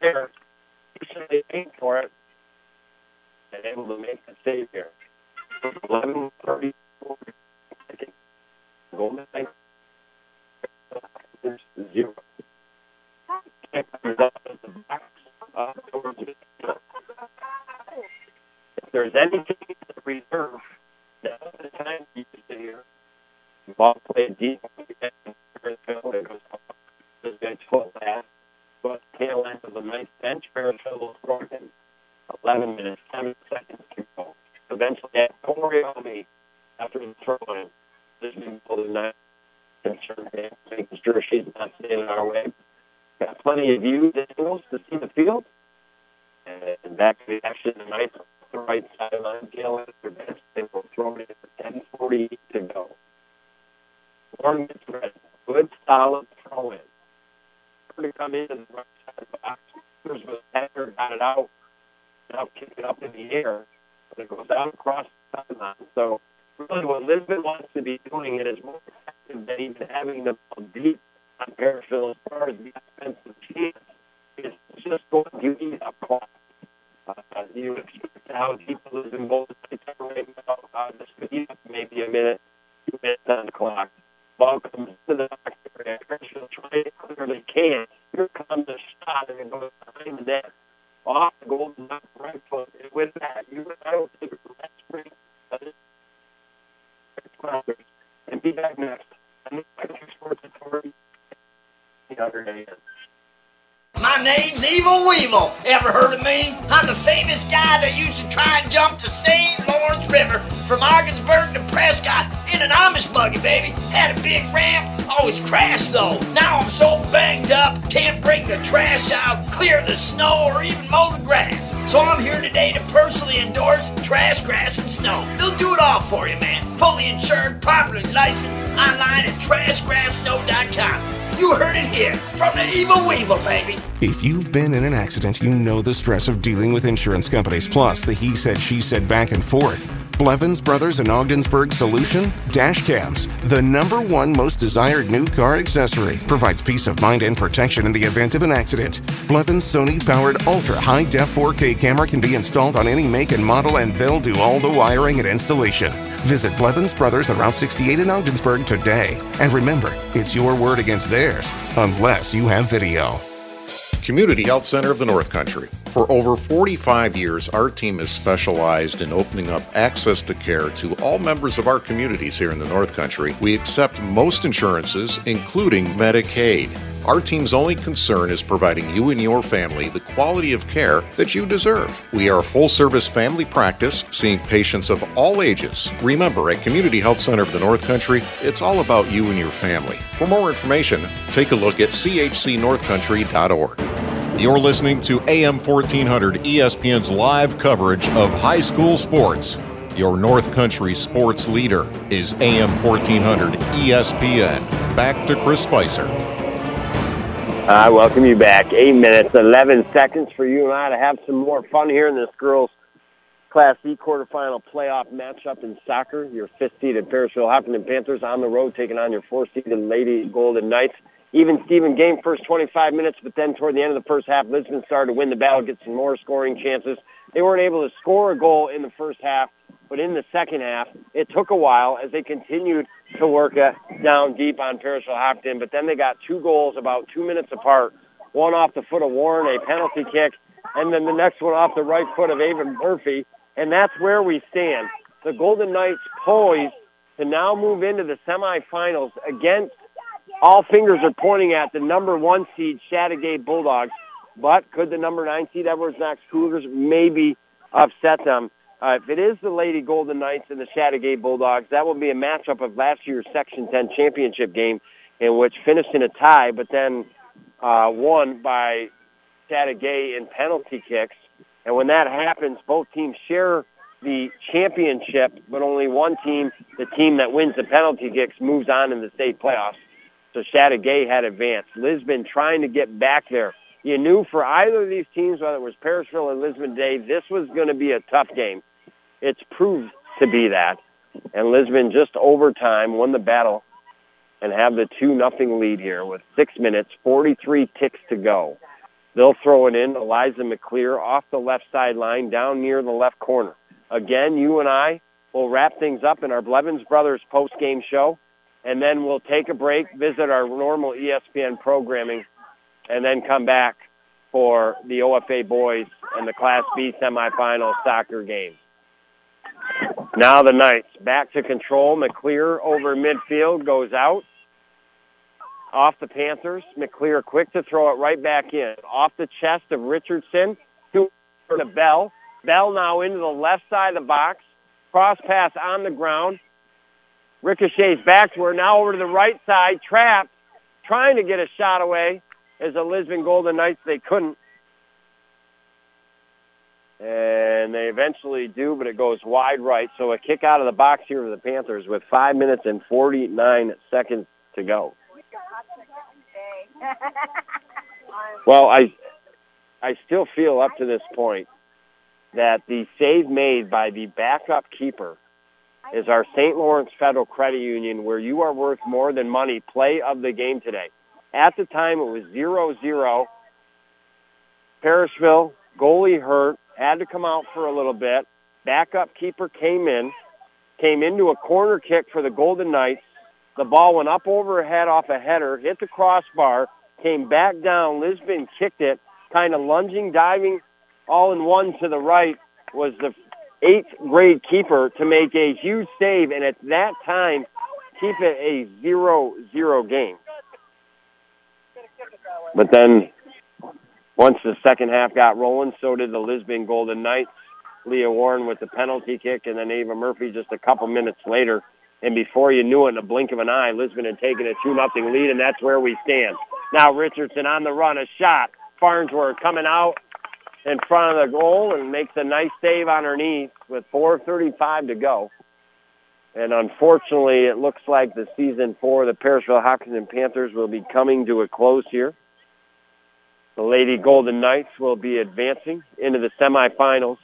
there. Patiently waiting for it. And able to make the save here. 11 34. Golden Knights zero. If there's anything in the reserve, now's the time you sit here. Ball played deep. It goes this guy's foot last. But tail end of the ninth bench, Fairfield will score in 11 minutes, 7 seconds to go. Eventually, Coriomi, after the throw in, this is Golden Knights concerned, making sure she's not standing our way. Got plenty of views angles to see the field. And back to the action tonight, the right sideline, tail end for bench. They will throw it in for 10.40 to go. Warren gets ready. Good, solid throw in. To come in and the right side box. With Packer, got it out. Now kick it up in the air. But it goes out across the sideline. So really what Lisbon wants to be doing it is more effective than even having the ball deep on Parishville as far as the offensive chance. It's just going to eat up clock. Uh, you expect how deep Lisbon are right now. Uh, this could up maybe a minute, two minutes on the clock. Ball comes to the back area. Parishville trying to clearly can. Here comes the shot and it goes behind the net. Off the golden right foot. And with that, you and I will take a rest break. And be back next. And the Sports Authority. The other day. My name's Evil Weevil. Ever heard of me? I'm the famous guy that used to try and jump the St. Lawrence River from Ogdensburg to Prescott in an Amish buggy, baby. Had a big ramp, always crashed though. Now I'm so banged up, can't bring the trash out, clear the snow, or even mow the grass. So I'm here today to personally endorse Trash, Grass, and Snow. They'll do it all for you, man. Fully insured, properly licensed, online at trashgrasssnow.com. You heard it here from the Evil Weevil, baby. If you've been in an accident, you know the stress of dealing with insurance companies, plus the he said, she said back and forth. Blevins Brothers and Ogdensburg solution? Dash cams, the number one most desired new car accessory, provides peace of mind and protection in the event of an accident. Blevins Sony powered ultra high def 4K camera can be installed on any make and model, and they'll do all the wiring and installation. Visit Blevins Brothers at Route 68 in Ogdensburg today. And remember, it's your word against theirs, unless you have video. Community Health Center of the North Country. For over 45 years, our team has specialized in opening up access to care to all members of our communities here in the North Country. We accept most insurances, including Medicaid. Our team's only concern is providing you and your family the quality of care that you deserve. We are a full service family practice, seeing patients of all ages. Remember, at Community Health Center of the North Country, it's all about you and your family. For more information, take a look at chcnorthcountry.org. You're listening to AM 1400 ESPN's live coverage of high school sports. Your North Country sports leader is AM 1400 ESPN. Back to Chris Spicer. I welcome you back. Eight minutes, 11 seconds for you and I to have some more fun here in this girls' Class E quarterfinal playoff matchup in soccer. Your fifth-seeded Parishville Hopkinton Panthers on the road taking on your fourth-seeded Lady Golden Knights. Even Stephen game first 25 minutes, but then toward the end of the first half, Lisbon started to win the battle, get some more scoring chances. They weren't able to score a goal in the first half, but in the second half, it took a while as they continued to work it down deep on Parishville Hopton. But then they got two goals about two minutes apart, one off the foot of Warren, a penalty kick, and then the next one off the right foot of Ava Murphy. And that's where we stand. The Golden Knights poised to now move into the semifinals against all fingers are pointing at the number one seed Chateaugay Bulldogs. But could the number nine seed Edwards Knox Cougars maybe upset them? Uh, if it is the Lady Golden Knights and the Chateaugay Bulldogs, that will be a matchup of last year's Section 10 championship game in which finished in a tie, but then uh, won by Chateaugay in penalty kicks. And when that happens, both teams share the championship, but only one team, the team that wins the penalty kicks, moves on in the state playoffs. So Chateaugay had advanced. Lisbon trying to get back there. You knew for either of these teams, whether it was Parishville or Lisbon Day, this was going to be a tough game. It's proved to be that. And Lisbon just overtime won the battle and have the 2 nothing lead here with 6 minutes, 43 ticks to go. They'll throw it in. Eliza McClear off the left sideline down near the left corner. Again, you and I will wrap things up in our Blevins Brothers post-game show, and then we'll take a break, visit our normal ESPN programming, and then come back for the OFA boys and the Class B semifinal soccer game. Now the Knights back to control. McClear over midfield goes out. Off the Panthers. McClear quick to throw it right back in. Off the chest of Richardson to Bell. Bell now into the left side of the box. Cross pass on the ground. Ricochets back to her. Now over to the right side. Trapped. Trying to get a shot away as the Lisbon Golden Knights. They couldn't. And they eventually do, but it goes wide right. So a kick out of the box here for the Panthers with 5 minutes and 49 seconds to go. Well, I, I still feel up to this point that the save made by the backup keeper is our St. Lawrence Federal Credit Union where you are worth more than money play of the game today. At the time, it was 0-0. Parishville, goalie hurt, had to come out for a little bit. Backup keeper came in, came into a corner kick for the Golden Knights. The ball went up overhead off a header, hit the crossbar, came back down. Lisbon kicked it, kind of lunging, diving, all in one to the right was the eighth grade keeper to make a huge save, and at that time, keep it a 0-0 game. But then once the second half got rolling, so did the Lisbon Golden Knights. Leah Warren with the penalty kick, and then Ava Murphy just a couple minutes later. And before you knew it, in a blink of an eye, Lisbon had taken a 2 nothing lead, and that's where we stand. Now Richardson on the run, a shot. Farnsworth coming out in front of the goal and makes a nice save on her knees with 4.35 to go. And unfortunately, it looks like the season for the Parishville Hopkinton Panthers will be coming to a close here. The Lady Golden Knights will be advancing into the semifinals.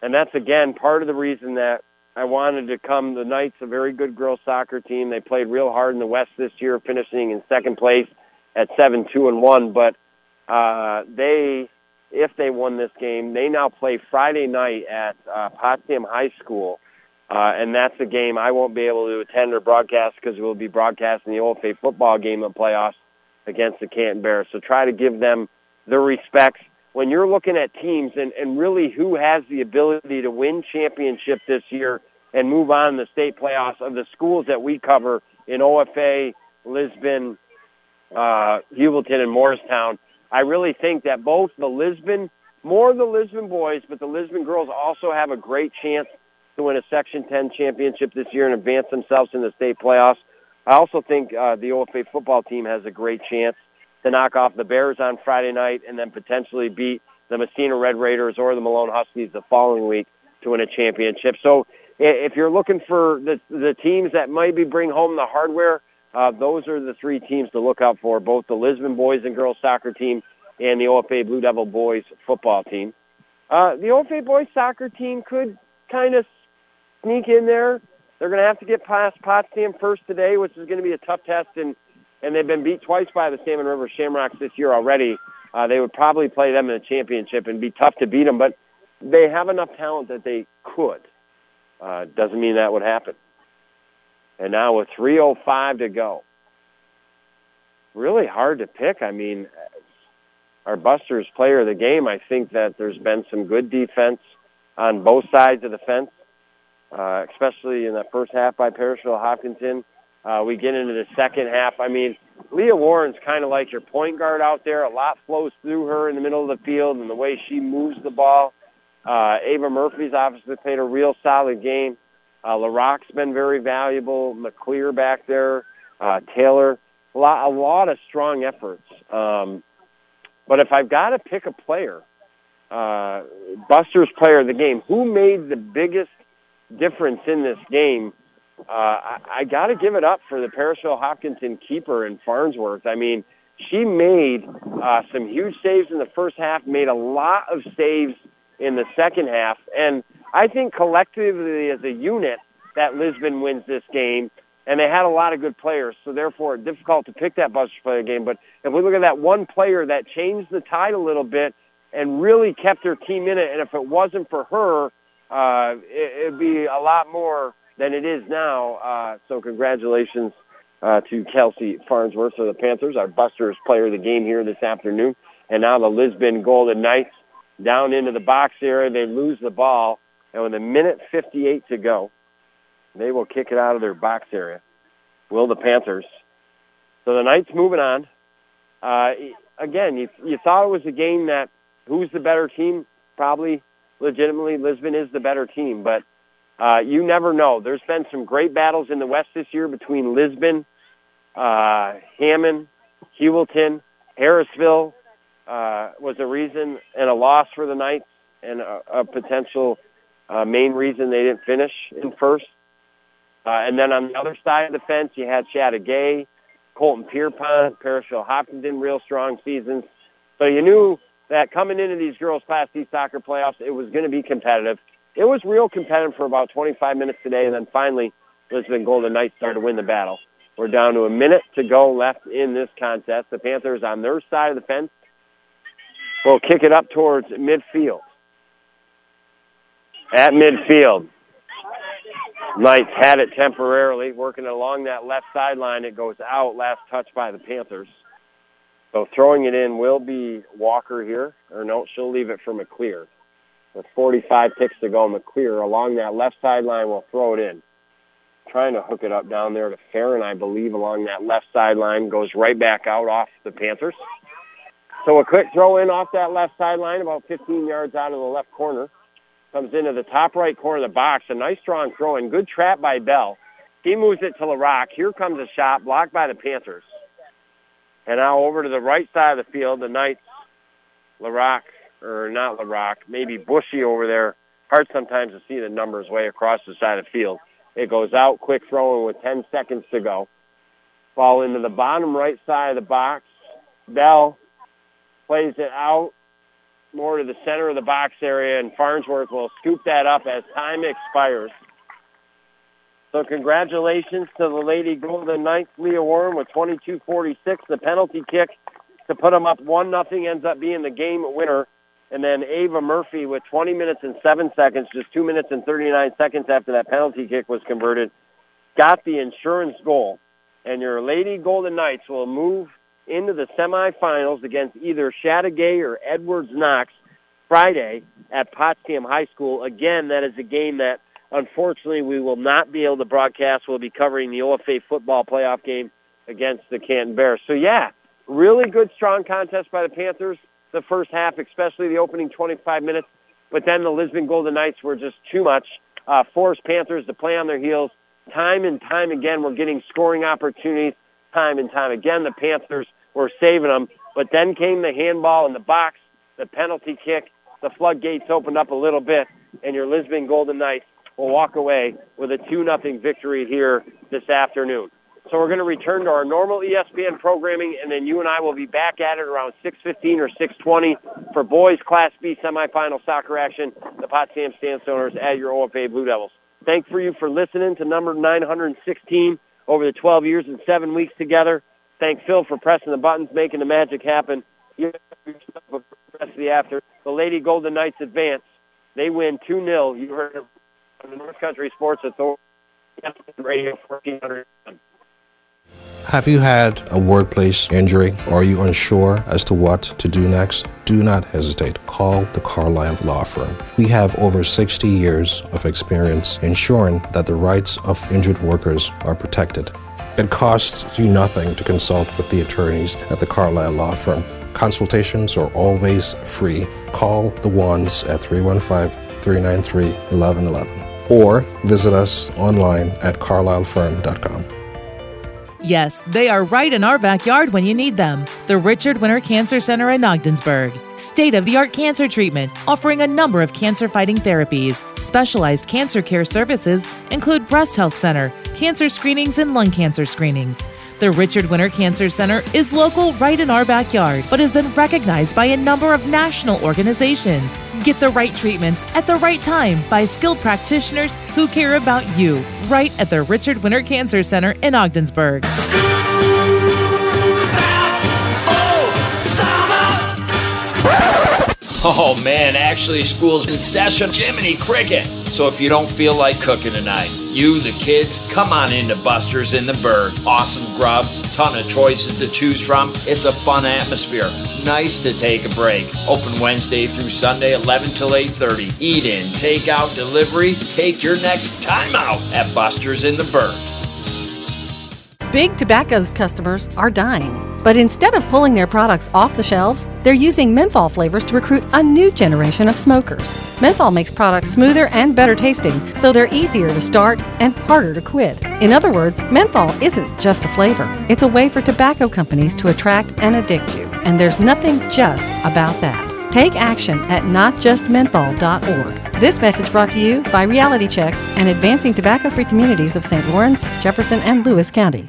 And that's, again, part of the reason that I wanted to come. The Knights, a very good girls soccer team. They played real hard in the West this year, finishing in second place at 7-2 and 1. But uh, they, if they won this game, they now play Friday night at uh, Potsdam High School. Uh, and that's a game I won't be able to attend or broadcast because we'll be broadcasting the Old OFA football game of playoffs against the Canton Bears. So try to give them the respects. When you're looking at teams and, and really who has the ability to win championship this year and move on the state playoffs of the schools that we cover in OFA, Lisbon, uh, Heuvelton, and Morristown, I really think that both the Lisbon, more the Lisbon boys, but the Lisbon girls also have a great chance to win a Section 10 championship this year and advance themselves in the state playoffs. I also think uh, the OFA football team has a great chance to knock off the Bears on Friday night and then potentially beat the Massena Red Raiders or the Malone Huskies the following week to win a championship. So if you're looking for the, the teams that maybe bring home the hardware, uh, those are the three teams to look out for, both the Lisbon boys and girls soccer team and the OFA Blue Devil boys football team. Uh, the OFA boys soccer team could kind of sneak in there. They're going to have to get past Potsdam first today, which is going to be a tough test, and and they've been beat twice by the Salmon River Shamrocks this year already. Uh, they would probably play them in the championship and be tough to beat them, but they have enough talent that they could. Uh, doesn't mean that would happen. And now with 3.05 to go, really hard to pick. I mean, our Busters player of the game, I think that there's been some good defense on both sides of the fence uh, especially in the first half by Parishville Hopkinton. Uh, we get into the second half. I mean, Leah Warren's kind of like your point guard out there. A lot flows through her in the middle of the field and the way she moves the ball. Uh, Ava Murphy's obviously played a real solid game. Uh, LaRock's been very valuable. McClear back there. Uh, Taylor. A lot, a lot of strong efforts. Um, but if I've got to pick a player, uh, Buster's player of the game, who made the biggest difference in this game, uh, I, I got to give it up for the Parishville Hopkinton keeper in Farnsworth. I mean, she made uh, some huge saves in the first half, made a lot of saves in the second half, and I think collectively as a unit that Lisbon wins this game. And they had a lot of good players, so therefore difficult to pick that Buster player game. But if we look at that one player that changed the tide a little bit and really kept their team in it, and if it wasn't for her, uh, it, would be a lot more than it is now. Uh, so congratulations uh, to Kelsey Farnsworth of the Panthers, our Busters player of the game here this afternoon. And now the Lisbon Golden Knights down into the box area. They lose the ball. And with a minute 58 to go, they will kick it out of their box area. Will the Panthers. So the Knights moving on. Uh, again, you, you thought it was a game that who's the better team? Probably legitimately Lisbon is the better team, but uh, you never know. There's been some great battles in the West this year between Lisbon, uh, Hammond, Heuvelton, Harrisville uh, was a reason and a loss for the Knights and a, a potential uh, main reason they didn't finish in first. Uh, and then on the other side of the fence, you had Chateaugay, Colton Pierrepont, Parishville Hopkinton, real strong seasons. So you knew that coming into these girls Class D soccer playoffs, it was going to be competitive. It was real competitive for about 25 minutes today, and then finally, Lisbon Golden Knights started to win the battle. We're down to a minute to go left in this contest. The Panthers on their side of the fence will kick it up towards midfield. At midfield, Knights had it temporarily, working along that left sideline. It goes out, last touch by the Panthers. So throwing it in will be Walker here, or no, she'll leave it for McClear. With 45 ticks to go, McClear along that left sideline will throw it in. Trying to hook it up down there to Farron, I believe, along that left sideline. Goes right back out off the Panthers. So a quick throw in off that left sideline, about 15 yards out of the left corner. Comes into the top right corner of the box. A nice strong throw and Good trap by Bell. He moves it to LaRock. Here comes a shot blocked by the Panthers. And now over to the right side of the field, the Knights, LaRock, or not LaRock, maybe Bushy over there. Hard sometimes to see the numbers way across the side of the field. It goes out, quick throwing with 10 seconds to go. Fall into the bottom right side of the box. Bell plays it out more to the center of the box area, and Farnsworth will scoop that up as time expires. So congratulations to the Lady Golden Knights, Leah Warren with 22-46. The penalty kick to put them up 1 nothing ends up being the game winner. And then Ava Murphy with 20 minutes and 7 seconds, just 2 minutes and 39 seconds after that penalty kick was converted, got the insurance goal. And your Lady Golden Knights will move into the semifinals against either Chateaugay or Edwards Knox Friday at Potsdam High School. Again, that is a game that unfortunately we will not be able to broadcast. We'll be covering the OFA football playoff game against the Canton Bears. So yeah, really good strong contest by the Panthers the first half, especially the opening 25 minutes. But then the Lisbon Golden Knights were just too much. Uh, forced Panthers to play on their heels. Time and time again, we're getting scoring opportunities. Time and time again, the Panthers were saving them. But then came the handball in the box, the penalty kick. The floodgates opened up a little bit, and your Lisbon Golden Knights will walk away with a 2-0 victory here this afternoon. So we're going to return to our normal ESPN programming, and then you and I will be back at it around 6.15 or 6.20 for boys Class B semifinal soccer action, the Potsdam Sandstoners at your OFA Blue Devils. Thank for you for listening to number 916 over the 12 years and seven weeks together. Thank Phil for pressing the buttons, making the magic happen. You the rest of the after. The Lady Golden Knights advance. They win 2-0. You heard it on the North Country Sports Authority Radio 1400. Have you had a workplace injury? Are you unsure as to what to do next? Do not hesitate. Call the Carlisle Law Firm. We have over 60 years of experience ensuring that the rights of injured workers are protected. It costs you nothing to consult with the attorneys at the Carlisle Law Firm. Consultations are always free. Call the ones at 315 393 1111 or visit us online at carlislefirm.com. Yes, they are right in our backyard when you need them. The Richard Winter Cancer Center in Ogdensburg. State of the art cancer treatment, offering a number of cancer fighting therapies. Specialized cancer care services include Breast Health Center, cancer screenings, and lung cancer screenings. The Richard Winter Cancer Center is local right in our backyard, but has been recognized by a number of national organizations. Get the right treatments at the right time by skilled practitioners who care about you, right at the Richard Winter Cancer Center in Ogdensburg. Oh man, actually, school's in session. Jiminy Cricket. So if you don't feel like cooking tonight, you, the kids, come on into Buster's in the Berg. Awesome grub, ton of choices to choose from. It's a fun atmosphere. Nice to take a break. Open Wednesday through Sunday, 11 till 8:30. Eat in, take out, delivery. Take your next time out at Buster's in the Berg. Big Tobacco's customers are dying. But instead of pulling their products off the shelves, they're using menthol flavors to recruit a new generation of smokers. Menthol makes products smoother and better tasting, so they're easier to start and harder to quit. In other words, menthol isn't just a flavor, it's a way for tobacco companies to attract and addict you. And there's nothing just about that. Take action at notjustmenthol.org. This message brought to you by Reality Check and Advancing Tobacco Free Communities of St. Lawrence, Jefferson, and Lewis County.